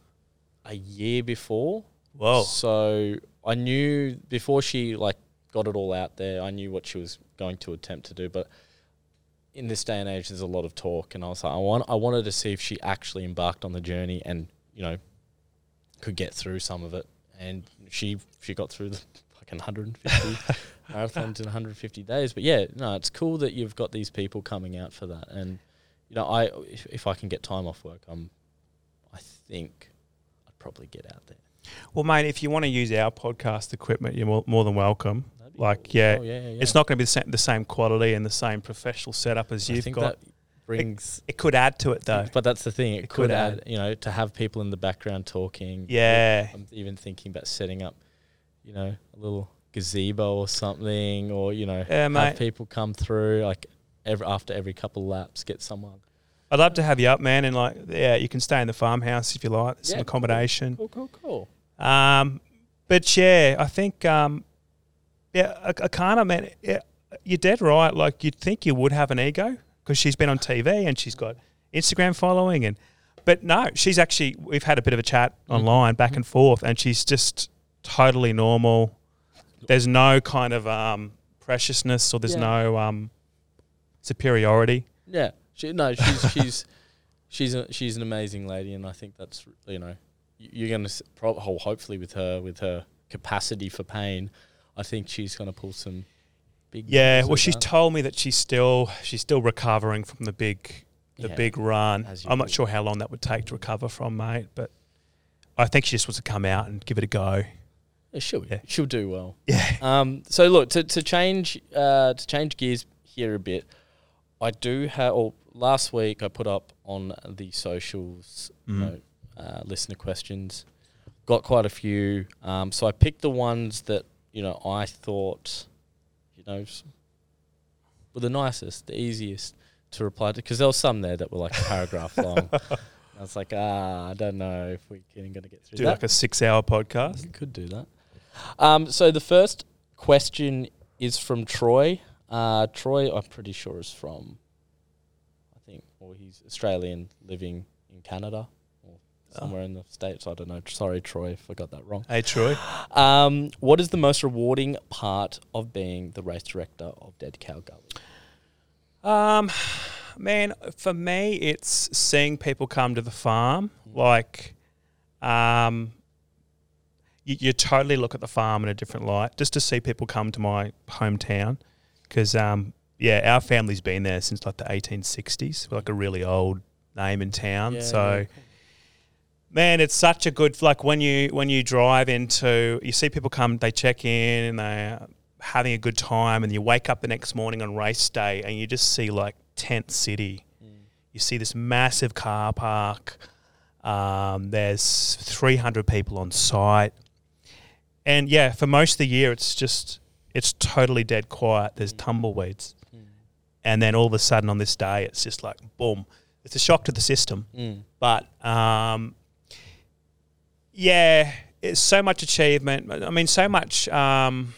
a year before. Whoa. So I knew before she like got it all out there. I knew what she was going to attempt to do, but. In this day and age, there's a lot of talk, and I was like, I want, I wanted to see if she actually embarked on the journey, and you know, could get through some of it, and she she got through the *laughs* fucking 150 *laughs* marathons in 150 days. But yeah, no, it's cool that you've got these people coming out for that, and you know, I if, if I can get time off work, I'm, I think I'd probably get out there. Well, mate, if you want to use our podcast equipment, you're more, more than welcome. Like, cool. yeah, Oh, yeah, yeah, It's not going to be the same, the same quality and the same professional setup as I you've think got. that brings. It could add to it, though. But that's the thing. It, It could could add, add. you know, to have people in the background talking. Yeah. I'm even thinking about setting up, you know, a little gazebo or something, or you know, Yeah, have mate. people come through like every after every couple laps, get someone. I'd love to have you up, man, and like, yeah, you can stay in the farmhouse if you like. There's some Yeah, cool. accommodation. Cool, cool, cool. Um, but yeah, I think, um, yeah, I, I kind of, man, yeah, you're dead right. Like, you'd think you would have an ego because she's been on TV and she's got Instagram following, and but no, she's actually. We've had a bit of a chat Mm. online, back and forth, and she's just totally normal. There's no kind of um, preciousness, or there's Yeah. no um, superiority. Yeah, she, no, she's she's *laughs* she's a, she's an amazing lady, and I think that's you know you're gonna s- prob- ho- hopefully with her with her capacity for pain, I think she's gonna pull some big. Yeah, well, she's that. told me that she's still she's still recovering from the big the Yeah, big run. I'm not sure how long that would take to recover from, mate, but I think she just wants to come out and give it a go. Yeah, she'll Yeah. she'll do well. *laughs* Yeah. Um, so look to to change uh, to change gears here a bit. I do have. Or last week I put up on the socials, you Mm. know, uh, listener questions. Got quite a few. Um, so I picked the ones that you know I thought, you know, were the nicest, the easiest to reply to. Because there was some there that were like a paragraph *laughs* long. I was like, ah, I don't know if we're going to get through Do that. like a six hour podcast. You could do that. Um, so the first question is from Troy. Uh, Troy, I'm pretty sure is from, I think, or he's Australian living in Canada. Somewhere in the states. I don't know. Sorry, Troy, if I got that wrong. Hey Troy. *gasps* Um, what is the most rewarding part of being the race director of Dead Cow Gully? Um, man, for me, it's seeing people come to the farm. Mm. Like, um, you, you totally look at the farm in a different light. Just to see people come to my hometown, because um, yeah, our family's been there since like the 1860s. We're like a really old name in town. Yeah, so. yeah. Man, it's such a good like when you when you drive into you see people come, they check in and they're having a good time, and you wake up the next morning on race day and you just see like tent city. Mm. You see this massive car park. Um, there's 300 people on site, and yeah, for most of the year it's just it's totally dead quiet. There's Mm. tumbleweeds, Mm. and then all of a sudden on this day it's just like boom. It's a shock to the system. Mm. But um, yeah, it's so much achievement. I mean, so much. Um,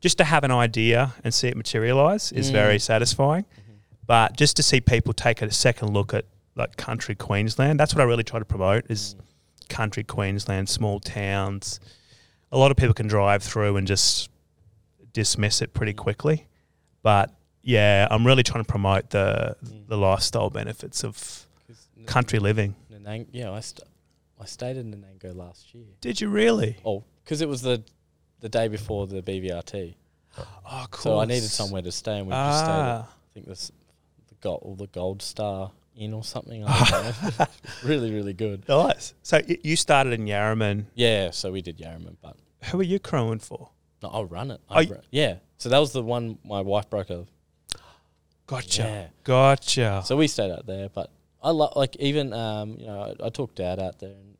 just to have an idea and see it materialize is Mm. very satisfying. Mhm. But just to see people take a second look at like country Queensland, that's what I really try to promote is Mm. country Queensland, small towns. A lot of people can drive through and just dismiss it pretty Mm. quickly. But yeah, I'm really trying to promote the Mm. the lifestyle benefits of country living. Yeah, I, st- I stayed in Nanango last year. Did you really? Oh, because it was the the day before the BVRT, *gasps* Oh, cool. so I needed somewhere to stay, and we just stayed. At, I Ah, think this the gold or the Gold Star Inn or something. I *laughs* don't know. *laughs* really, really good. nice. So y- you started in Yarraman. Yeah, so we did Yarraman, but Who are you crowing for? no, I'll run it. Oh, I y- ru- yeah, so that was the one my wife broke a. Gotcha. Yeah. Gotcha. So we stayed out there, but I love like even um you know I, I took Dad out there, and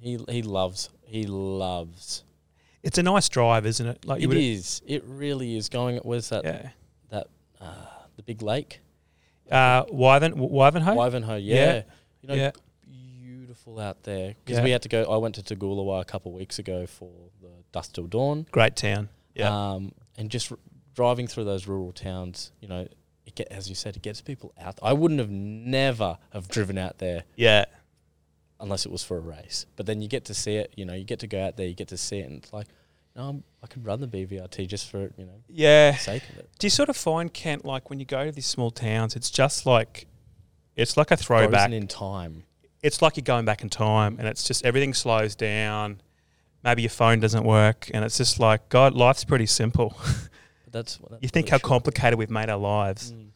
he he loves he loves. it's a nice drive, isn't it? Like you It is. It really is going. Where's that? Yeah. Uh, the big lake. Uh, Wiven, Wivenhoe? Ivanhoe, yeah. Yeah. You know, Yeah. beautiful out there. Because Yeah. we had to go. I went to Toogoolawah a couple of weeks ago for the Dust Till Dawn. Great town. Yeah. Um, and just r- driving through those rural towns, you know, it get, as you said, it gets people out. I wouldn't have never have driven out there yeah. Unless it was for a race. But then you get to see it. You know, you get to go out there, you get to see it, and it's like, no, I'm, I could run the BVRT just for you know Yeah. the sake of it. Do you sort of find Kent like when you go to these small towns, it's just like it's like a throwback. In time. It's like you're going back in time, and it's just everything slows down. Maybe your phone doesn't work, and it's just like God. Life's pretty simple. *laughs* But that's, that's you think how should be. complicated we've made our lives Mm.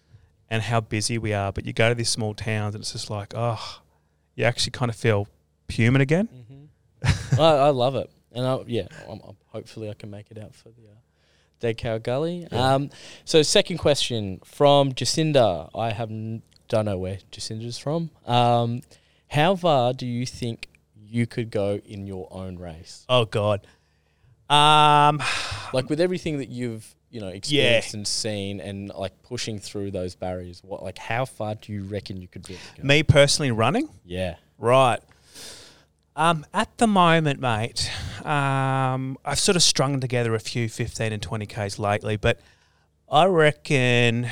and how busy we are, but you go to these small towns, and it's just like, oh, you actually kind of feel human again. hmm I, I love it, and I, yeah, I'm, I'm, hopefully I can make it out for the uh, Dead Cow Gully. Yeah. Um, so second question from Jacinda. I have n- don't know where Jacinda's from. Um, how far do you think you could go in your own race? Oh God. Um, Like with everything that you've you know experienced and seen, and like pushing through those barriers. What like how far do you reckon you could really go? me personally running. Yeah. Right. Um, at the moment, mate, um, I've sort of strung together a few 15 and 20 Ks lately, but I reckon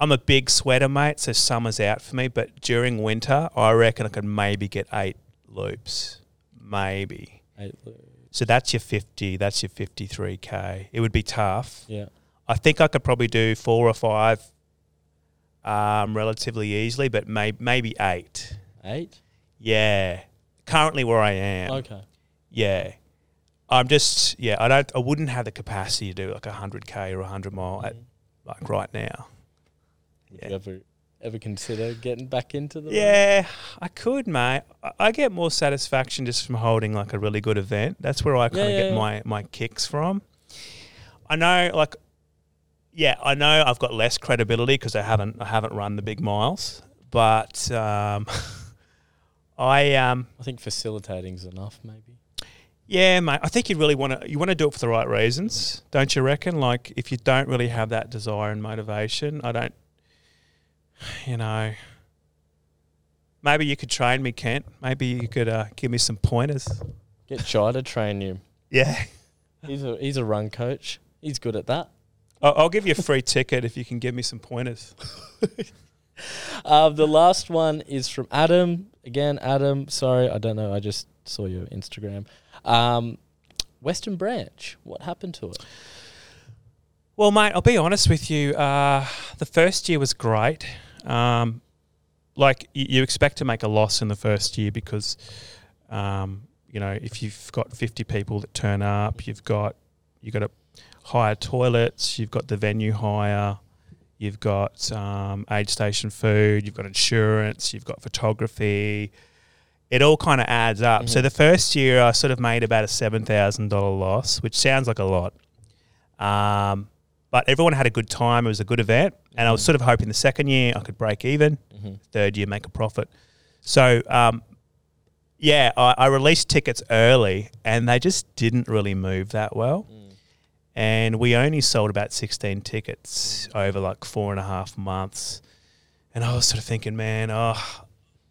I'm a big sweater, mate, so summer's out for me. But during winter, I reckon I could maybe get eight loops, maybe. Eight, So that's your 50. That's your 53k. It would be tough. yeah. I think I could probably do four or five, um, relatively easily, but may, maybe eight. Eight. Yeah. Currently where I am. Okay. Yeah. I'm just yeah, I don't I wouldn't have the capacity to do like a hundred K or a hundred mile at Mhm. like right now. Would Yeah. you ever ever consider getting back into the? Yeah, I could, mate. I- I get more satisfaction just from holding like a really good event. That's where I kind of Yeah, get yeah, yeah. my my kicks from. I know, like, yeah, I know I've got less credibility because I haven't I haven't run the big miles, but um, *laughs* I um, I think facilitating's enough, maybe. Yeah, mate. I think you really want to you want to do it for the right reasons, don't you reckon? Like if you don't really have that desire and motivation, I don't you know maybe you could train me, Kent. Maybe you could uh, give me some pointers. Get Jai to train you. Yeah. He's a he's a run coach. He's good at that. I'll, I'll give you a free ticket if you can give me some pointers. *laughs* Uh, the last one is from Adam. Again, Adam. Sorry, I don't know. I just saw your Instagram. Um, Western Branch. What happened to it? Well, mate, I'll be honest with you. Uh, the first year was great. Um, like you, you expect to make a loss in the first year because, um, you know, if you've got fifty people that turn up, you've got you've got to hire toilets, you've got the venue hire, you've got um, aid station food, you've got insurance, you've got photography. It all kind of adds up. So Mhm. the first year, I sort of made about a seven thousand dollar loss, which sounds like a lot. Um, but everyone had a good time. It was a good event, and I was Mhm. sort of hoping the second year I could break even, Mm-hmm. third year make a profit. So, um, yeah, I, I released tickets early, and they just didn't really move that well. Mm. And we only sold about sixteen tickets over like four and a half months, and I was sort of thinking, man, oh,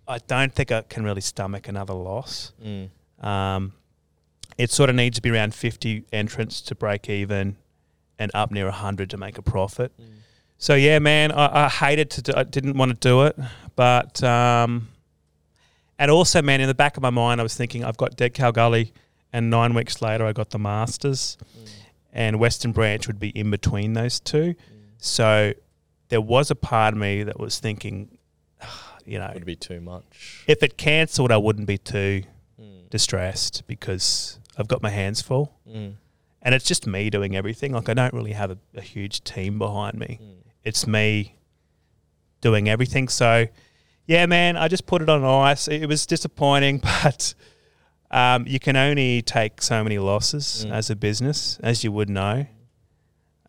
I don't think I can really stomach another loss. Mm. Um, it sort of needs to be around 50 entrants to break even and up near 100 to make a profit. Mm. So, yeah, man, I, I hated to do I didn't want to do it. But, um, and also, man, in the back of my mind, I was thinking I've got Dead Cow Gully, and nine weeks later, I got the Masters, Mm. and Western Branch would be in between those two. Mm. So, there was a part of me that was thinking, you know, Would be too much. if it cancelled, I wouldn't be too Mm. distressed because I've got my hands full. Mm. And it's just me doing everything. Like I don't really have a, a huge team behind me. Mm. It's me doing everything. So yeah, man, I just put it on ice. It was disappointing, *laughs* but um, you can only take so many losses Mm. as a business, as you would know.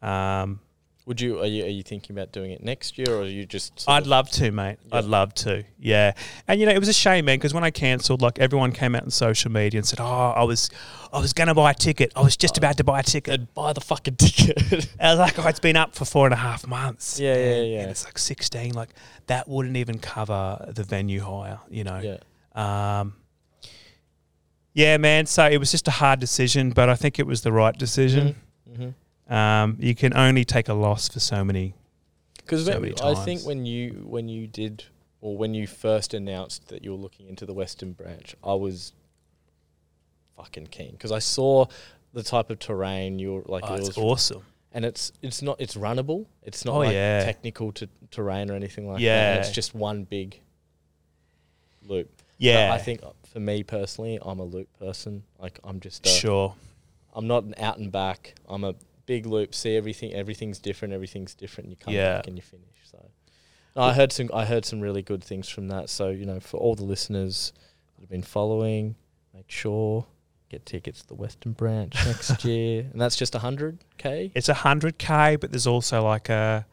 Um, Would you are you are you thinking about doing it next year, or are you just? I'd love to, mate. Yeah. I'd love to. Yeah. And you know, it was a shame, man, because when I cancelled, like everyone came out on social media and said, "Oh, I was, I was gonna buy a ticket. I was just Oh. about to buy a ticket." Then buy the fucking *laughs* ticket. I was like, "Oh, it's been up for four and a half months." Yeah, yeah, and- yeah. And it's like sixteen. Like that wouldn't even cover the venue hire. You know. yeah. Um. Yeah, man. So it was just a hard decision, but I think it was the right decision. Mm-hmm. Um, you can only take a loss for so many. Because so I think when you when you did or when you first announced that you were looking into the Western branch, I was fucking keen because I saw the type of terrain you're like Oh, yours, it's awesome. and it's it's not it's runnable. It's not Oh, like yeah. technical to terrain or anything like that. Yeah. and It's just one big loop. But Yeah. I think for me personally, I'm a loop person. Like I'm just a, Sure. I'm not an out and back. I'm a big loop. See everything. Everything's different. Everything's different. You come Yeah. back and you finish. So no, I heard some. I heard some really good things from that. So you know, for all the listeners that have been following, make sure get tickets to the Western Branch next *laughs* year, and that's just hundred k. It's a hundred k, but there's also like a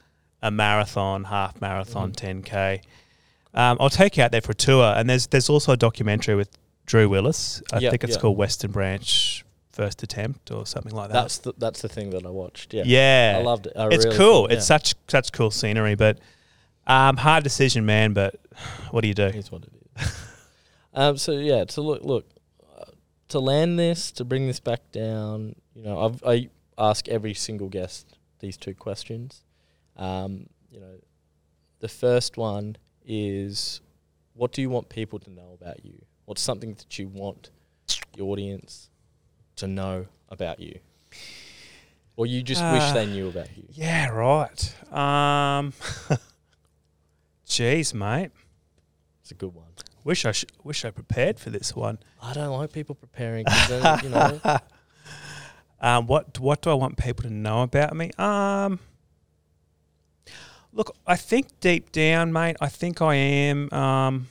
a marathon, half marathon, Mhm. ten k. Um, I'll take you out there for a tour, and there's there's also a documentary with Drew Willis. I Yeah, think it's yeah. called Western Branch First Attempt or something like that. That's the that's the thing that I watched. Yeah, yeah, I loved it. I it's really cool. thought- It's such such cool scenery, but um, hard decision, man. But *sighs* what do you do? Is what it is. *laughs* um, so yeah, to look look uh, to land this to bring this back down. You know, I've, I ask every single guest these two questions. Um, you know, The first one is what do you want people to know about you? What's something that you want the audience to know about you? Or you just wish Ah. they knew about you? Yeah, right. Um, *laughs* jeez, mate. It's a good one. Wish I sh- wish I prepared for this one. I don't like people preparing you know. *laughs* Um, what what do I want people to know about me? Um, look, I think deep down, mate, I think I am. Um,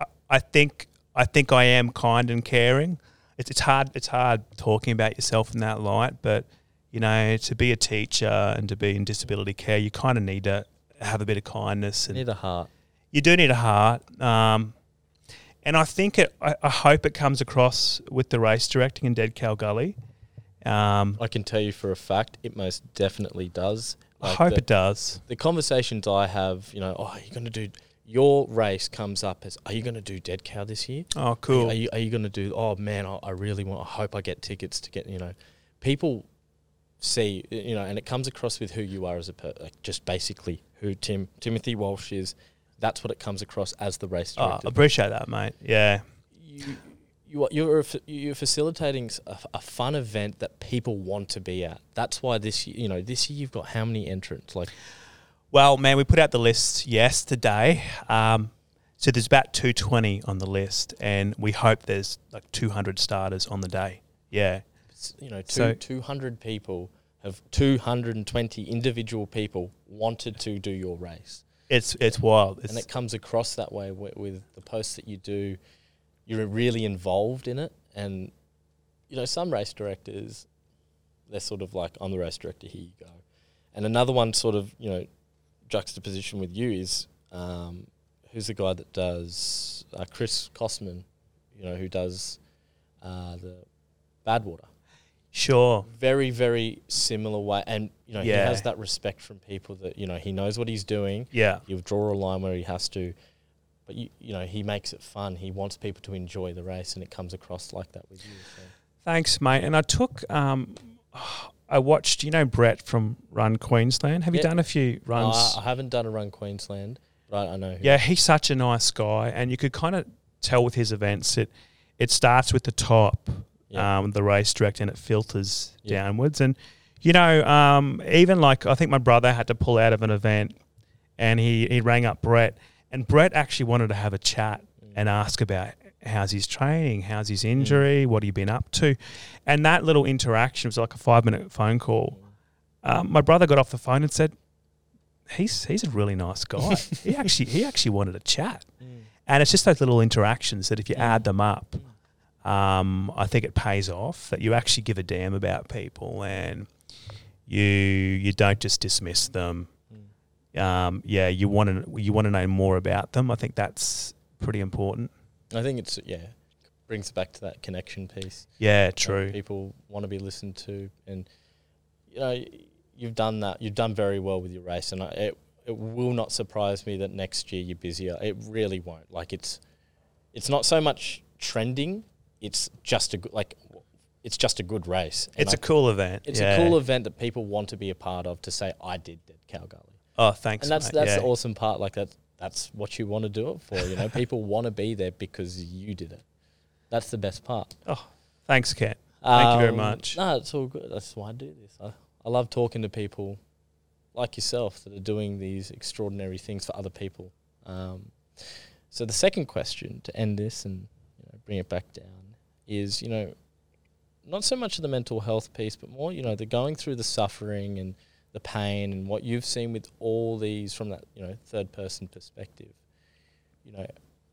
I, I think I think I am kind and caring. It's it's hard it's hard talking about yourself in that light, but you know, to be a teacher and to be in disability care, you kind of need to have a bit of kindness and Need a heart. you do need a heart. Um, and I think it, I, I hope it comes across with the race directing in Dead Cow Gully. Um, I can tell you for a fact, it most definitely does. I hope the, it does. the conversations I have, you know, oh, you're going to do your race comes up as, are you going to do Dead Cow this year? Oh, cool. Are you, are you going to do? Oh man, I, I really want. I hope I get tickets to get. You know, people see. You know, and it comes across with who you are as a per, like just basically who Tim Timothy Walsh is. That's what it comes across as the race Oh, I appreciate that, mate. Yeah. you, you are, you're you're facilitating a, a fun event that people want to be at. That's why this you know this year you've got how many entrants? Like Well, man, we put out the list yesterday. Um, so there's about 220 on the list, and we hope there's like 200 starters on the day. Yeah. you know two So- two hundred people have two hundred and twenty individual people wanted to do your race. It's it's wild. It's, and it comes across that way with, with the posts that you do. You're really involved in it, and you know some race directors, they're sort of like, "I'm the race director. Here you go." And another one, sort of, you know, juxtaposition with you is um, who's the guy that does uh, Chris Kostman, you know, who does uh, the Badwater sure. very very similar way and you know he has that respect from people that you know he knows what he's doing Yeah. he'll draw a line where he has to but you, you know he makes it fun he wants people to enjoy the race and it comes across like that with you so. Thanks, mate. And I took, um, I watched, you know, Brett from Run Queensland. Have you Yeah. done a few runs? I, I haven't done a run queensland but I, I know who. yeah, he's such a nice guy, and you could kind of tell with his events that it starts with the top, Yeah. um, the race direct, and it filters Yeah. downwards. And you know, um, even like I think my brother had to pull out of an event, and he he rang up Brett, and Brett actually wanted to have a chat Mm. and ask about how's his training, how's his injury, what have you been up to, and that little interaction was like a five minute phone call. Um, my brother got off the phone and said, "He's he's a really nice guy. *laughs* he actually he actually wanted to chat." Mm. And it's just those little interactions that if you Mm. add them up, um, I think it pays off. That you actually give a damn about people and you you don't just dismiss them. Um, yeah, you want to you want to know more about them. I think that's pretty important. I think it's yeah brings it back to that connection piece Yeah, true. people want to be listened to, and you know you've done that. You've done very well with your race, and I, it it will not surprise me that next year you're busier. It really won't. Like it's it's not so much trending. It's just a good like it's just a good race. And It's I- a cool event. it's yeah. a cool event that people want to be a part of. To say I did Dead Cow Gully, Oh, thanks. and that's mate. that's yeah. the awesome part. Like that that's what you want to do it for. You know, *laughs* people want to be there because you did it. That's the best part. Oh, Thanks, Kent. Thank you very Um, much. No, it's all good. That's why I do this. I, I love talking to people like yourself that are doing these extraordinary things for other people. Um, so the second question to end this and you know, bring it back down is, you know, not so much of the mental health piece, but more, you know, the going through the suffering and the pain and what you've seen with all these from that, you know, third person perspective. You know,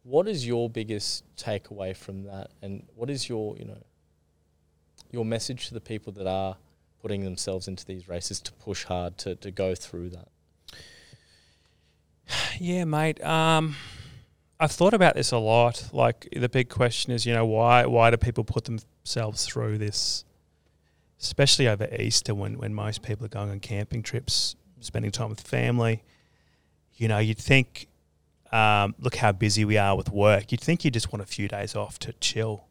what is your biggest takeaway from that, and what is your, you know, your message to the people that are putting themselves into these races to push hard to, to go through that? *sighs* Yeah, mate. Um, I've thought about this a lot. Like the big question is, you know, why why do people put themselves through this? Especially over Easter, when when most people are going on camping trips, spending time with family. You know, you'd think, um, look how busy we are with work. You'd think you just want a few days off to chill.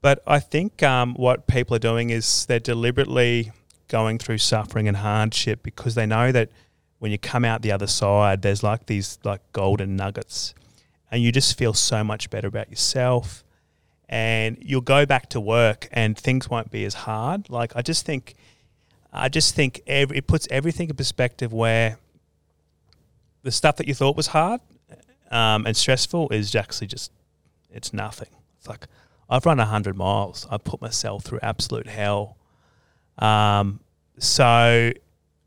But I think um, what people are doing is they're deliberately going through suffering and hardship because they know that when you come out the other side, there's like these like golden nuggets, and you just feel so much better about yourself. And you'll go back to work, and things won't be as hard. Like I just think, I just think every, it puts everything in perspective. Where the stuff that you thought was hard um, and stressful is actually just it's nothing. It's like I've run hundred miles. I put myself through absolute hell. Um, so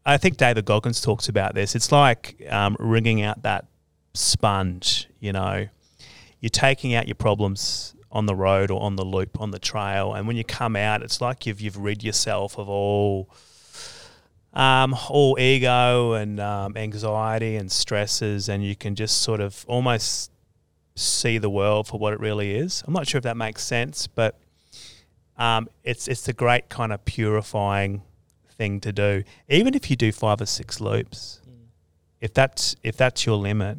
I think David Goggins talks about this. It's like um, wringing out that sponge. You know, you're taking out your problems on the road or on the loop on the trail, and when you come out, it's like you've you've rid yourself of all. Um, all ego and um, anxiety and stresses, and you can just sort of almost see the world for what it really is. I'm not sure if that makes sense, but um, it's it's a great kind of purifying thing to do. Even if you do five or six loops, Mm. if that's if that's your limit,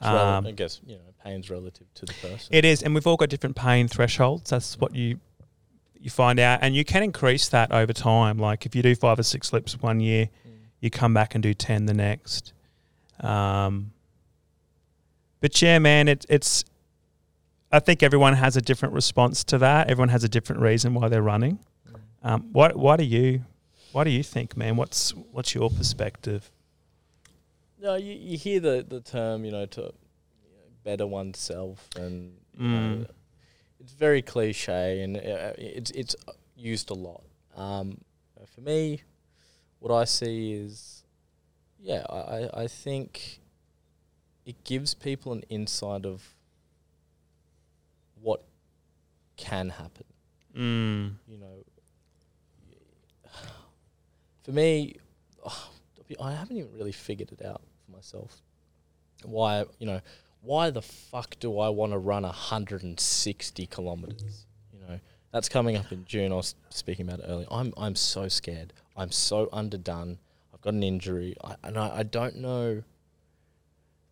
um, I guess you know pain's relative to the person. it is, and we've all got different pain thresholds. That's what you you find out, and you can increase that over time. Like if you do five or six loops one year, Mm. you come back and do 10 the next. Um, but yeah, man, it, it's, I think everyone has a different response to that. Everyone has a different reason why they're running. Mm. Um, what, why do you, why do you think, man? What's, what's your perspective? No, you, you hear the, the term, you know, to better oneself, and you know, Mm. it's very cliche, and uh, it's it's used a lot. Um, for me, what I see is, yeah, I, I- think it gives people an insight of what can happen. Mm. you know, *sighs* for me, *sighs* I haven't even really figured it out for myself. Why, you know, why the fuck do I want to run 160 kilometers? You know, that's coming up in June. I was speaking about it earlier. I'm, I'm so scared. I'm so underdone. I've got an injury, I, and I, I don't know.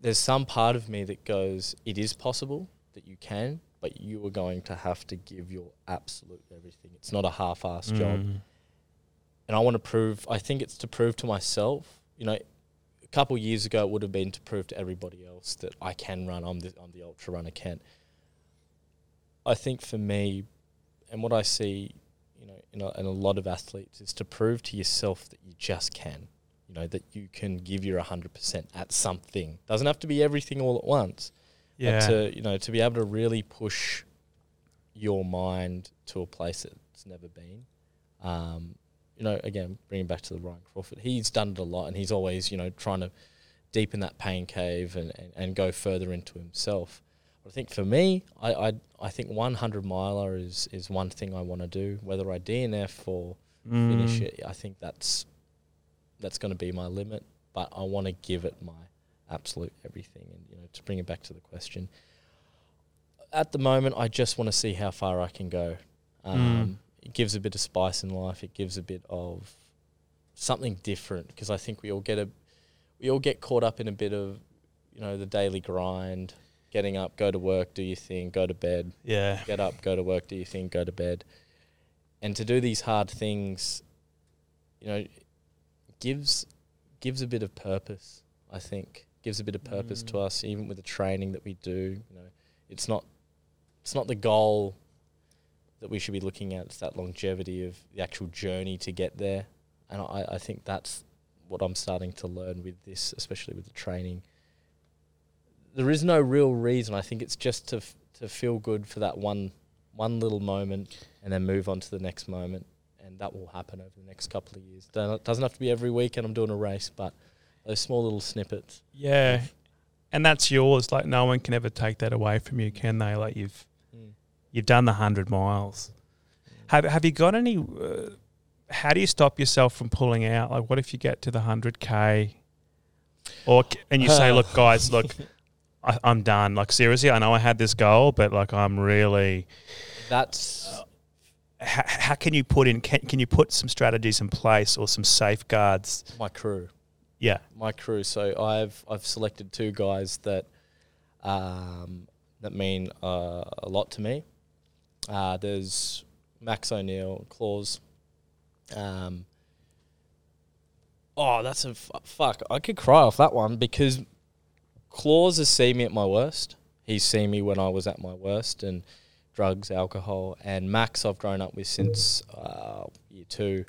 There's some part of me that goes, it is possible that you can, but you are going to have to give your absolute everything. It's not a half-assed job Mm. and I want to prove. I think it's to prove to myself. You know, a couple of years ago, it would have been to prove to everybody else that I can run. I'm the I'm the ultra runner. Can. I think for me, and what I see, you know, in a, in a lot of athletes, is to prove to yourself that you just can. You know that you can give your hundred percent at something. Doesn't have to be everything all at once. Yeah. But to you know to be able to really push your mind to a place that it's never been. Um, you know, again, bringing back to the Ryan Crawford, he's done it a lot, and he's always, you know, trying to deepen that pain cave and, and, and go further into himself. But I think for me, I I, I think 100 miler is is one thing I want to do. Whether I DNF or finish Mm. it, I think that's that's going to be my limit. But I want to give it my absolute everything. And you know, to bring it back to the question, at the moment, I just want to see how far I can go. Um, It gives a bit of spice in life. It gives a bit of something different because I think we all get a we all get caught up in a bit of you know the daily grind, getting up, go to work, do your thing, go to bed, Yeah. get up, go to work, do your thing, go to bed. And to do these hard things, you know, gives gives a bit of purpose, I think. Gives a bit of purpose to Mm. us, even with the training that we do. You know, it's not it's not the goal that we should be looking at, it's that longevity of the actual journey to get there. And I, I think that's what I'm starting to learn with this, especially with the training. There is no real reason. I think it's just to f- to feel good for that one one little moment, and then move on to the next moment, and that will happen over the next couple of years. It doesn't have to be every weekend I'm doing a race, but those small little snippets. Yeah. And that's yours. Like no one can ever take that away from you, can they? Like you've. You've done the hundred miles. Have Have you got any? Uh, how do you stop yourself from pulling out? Like, what if you get to the hundred k, or and you say, "Look, guys, look, I, I'm done." Like seriously, I know I had this goal, but like I'm really. That's How, how can you put in? Can, can you put some strategies in place or some safeguards? my crew. Yeah. my crew. So I've I've selected two guys that um, that mean uh, a lot to me. Uh, there's Max O'Neill, Claus. Um, Oh, that's a f- fuck. I could cry off that one because Claus has seen me at my worst. He's seen me when I was at my worst and drugs, alcohol, and Max I've grown up with since uh, year two.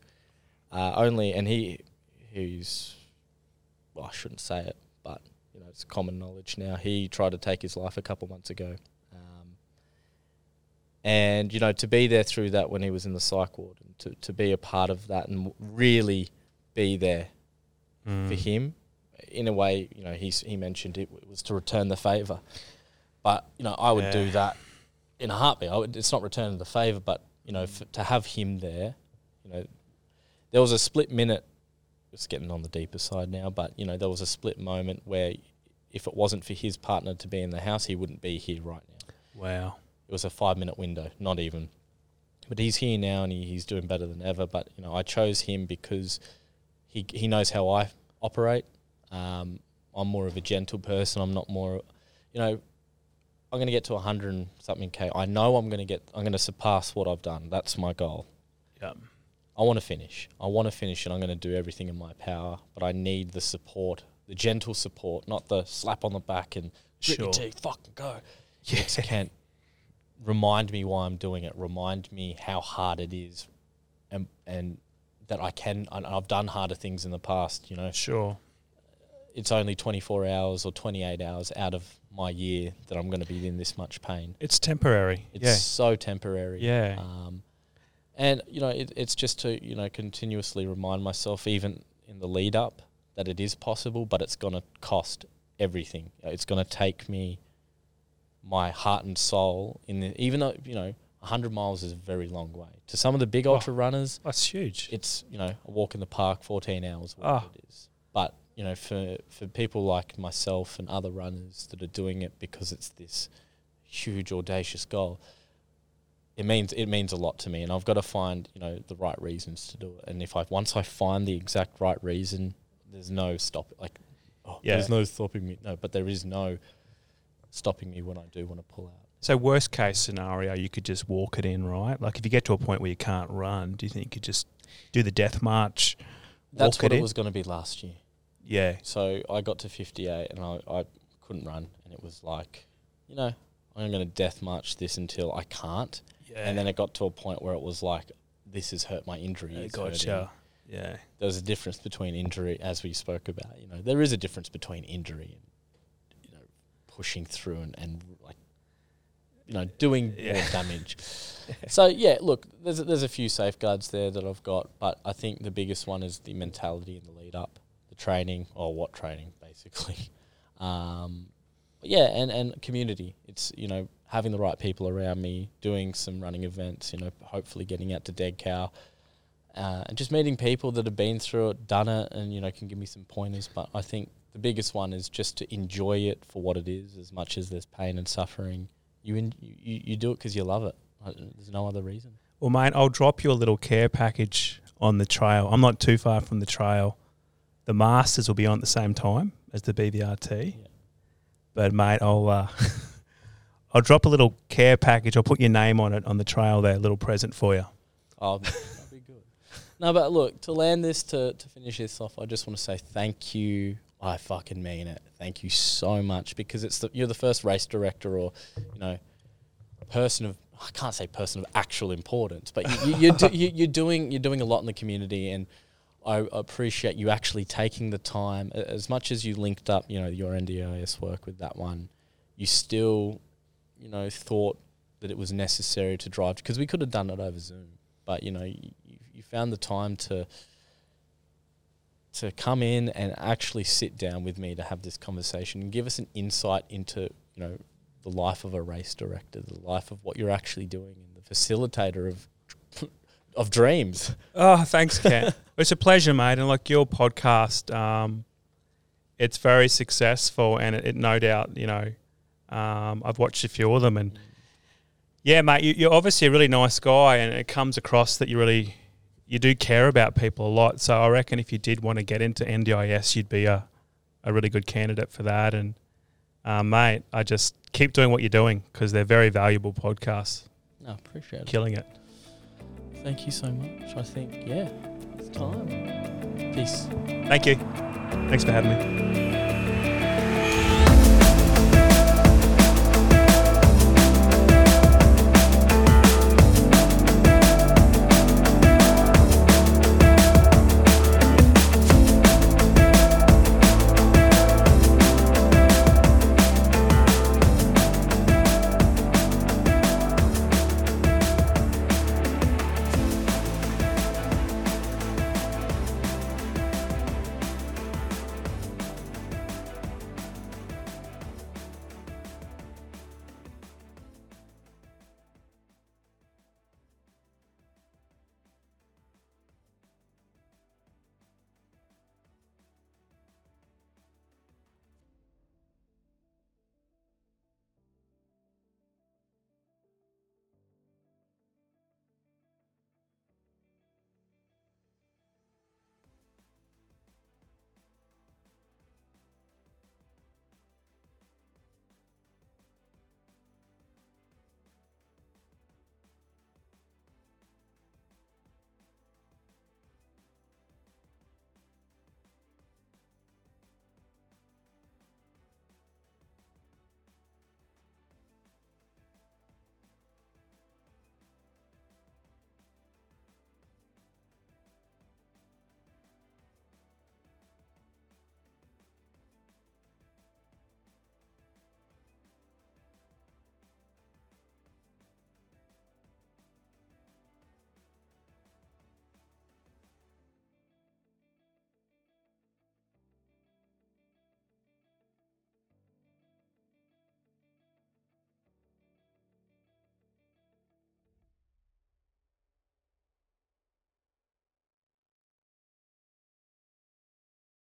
Uh, only, and he he's well, I shouldn't say it, but you know it's common knowledge now. He tried to take his life a couple months ago, and you know to be there through that when he was in the psych ward, and to to be a part of that and really be there Mm. for him. In a way, you know, he's, he mentioned it was to return the favour. But, you know, I would Yeah. do that in a heartbeat. I would, it's not returning the favour, but, you know, f to have him there, you know, there was a split minute. It's getting on the deeper side now, but, you know, there was a split moment where if it wasn't for his partner to be in the house, he wouldn't be here right now. Wow. It was a five minute window, not even. But he's here now and he, he's doing better than ever. But you know, I chose him because he he knows how I operate. Um, I'm more of a gentle person. I'm not more, you know. I'm going to get to 100 and something k. I know I'm going to get. I'm going to surpass what I've done. That's my goal. Yep. I want to finish. I want to finish, and I'm going to do everything in my power. But I need the support, the gentle support, not the slap on the back and grit your teeth, fucking go. Yeah. It's can't remind me why I'm doing it. Remind me how hard it is, and and that I can. And I've done harder things in the past. You know, Sure. it's only 24 hours or 28 hours out of my year that I'm going to be in this much pain. It's temporary. It's so temporary. yeah. Yeah. Um, and you know, it, it's just to you know continuously remind myself, even in the lead up, that it is possible, but it's going to cost everything. It's going to take me my heart and soul in the, even though you know 100 miles is a very long way to some of the big Oh. ultra runners That's huge. it's you know a walk in the park 14 hours whatever ah. it is but you know for for people like myself and other runners that are doing it because it's this huge audacious goal it means it means a lot to me and I've got to find you know the right reasons to do it and if I once I find the exact right reason there's no stop like oh, Yeah. there's no stopping me no but there is no stopping me when I do want to pull out So worst case scenario, you could just walk it in, right? Like if you get to a point where you can't run, do you think you could just do the death march? that's walk what it it in? was going to be last year Yeah. So I got to 58 and I, I couldn't run. And it was like, you know, I'm going to death march this until I can't. Yeah. And then it got to a point where it was like, this has hurt my injury. Yeah, is hurting. Yeah. There's a difference between injury, as we spoke about. You know, there is a difference between injury and, pushing through and, and like, you know, doing more damage. *laughs* so yeah, look, there's a, there's a few safeguards there that I've got, but I think the biggest one is the mentality in the lead up, the training or what training basically. *laughs* Um, yeah, and and community. It's you know having the right people around me, doing some running events. You know, hopefully getting out to Dead Cow. Uh, and just meeting people that have been through it, done it, and you know can give me some pointers. But I think the biggest one is just to enjoy it for what it is, as much as there's pain and suffering. You in, you, you do it because you love it. There's no other reason. Well, mate, I'll drop you a little care package on the trail. I'm not too far from the trail. The Masters will be on at the same time as the BVRT. Yeah. But mate, I'll uh, *laughs* I'll drop a little care package. I'll put your name on it on the trail there, a little present for you. Oh, that'd be good. *laughs* No, but look, to land this, to, to finish this off, I just want to say thank you. I fucking mean it. Thank you so much because it's the, you're the first race director or, you know, person of I can't say person of actual importance, but you, you, you're, do, you, you're doing you're doing a lot in the community, and I appreciate you actually taking the time. As much as you linked up, you know, your NDIS work with that one, you still, you know, thought that it was necessary to drive because we could have done it over Zoom, but you know, you, you found the time to to come in and actually sit down with me to have this conversation and give us an insight into you know the life of a race director, the life of what you're actually doing, and the facilitator of *laughs* of dreams. Oh, thanks, Ken. *laughs* it's a pleasure, mate. And like your podcast, um, it's very successful, and it, it no doubt, you know, um, I've watched a few of them, and yeah, mate, you, you're obviously a really nice guy, and it comes across that you really you do care about people a lot. So I reckon if you did want to get into NDIS, you'd be a a really good candidate for that. And uh, mate, I just keep doing what you're doing because they're very valuable podcasts. No, appreciate it. Killing it. Thank you so much. I think yeah, it's time. Peace. Thank you. Thanks for having me.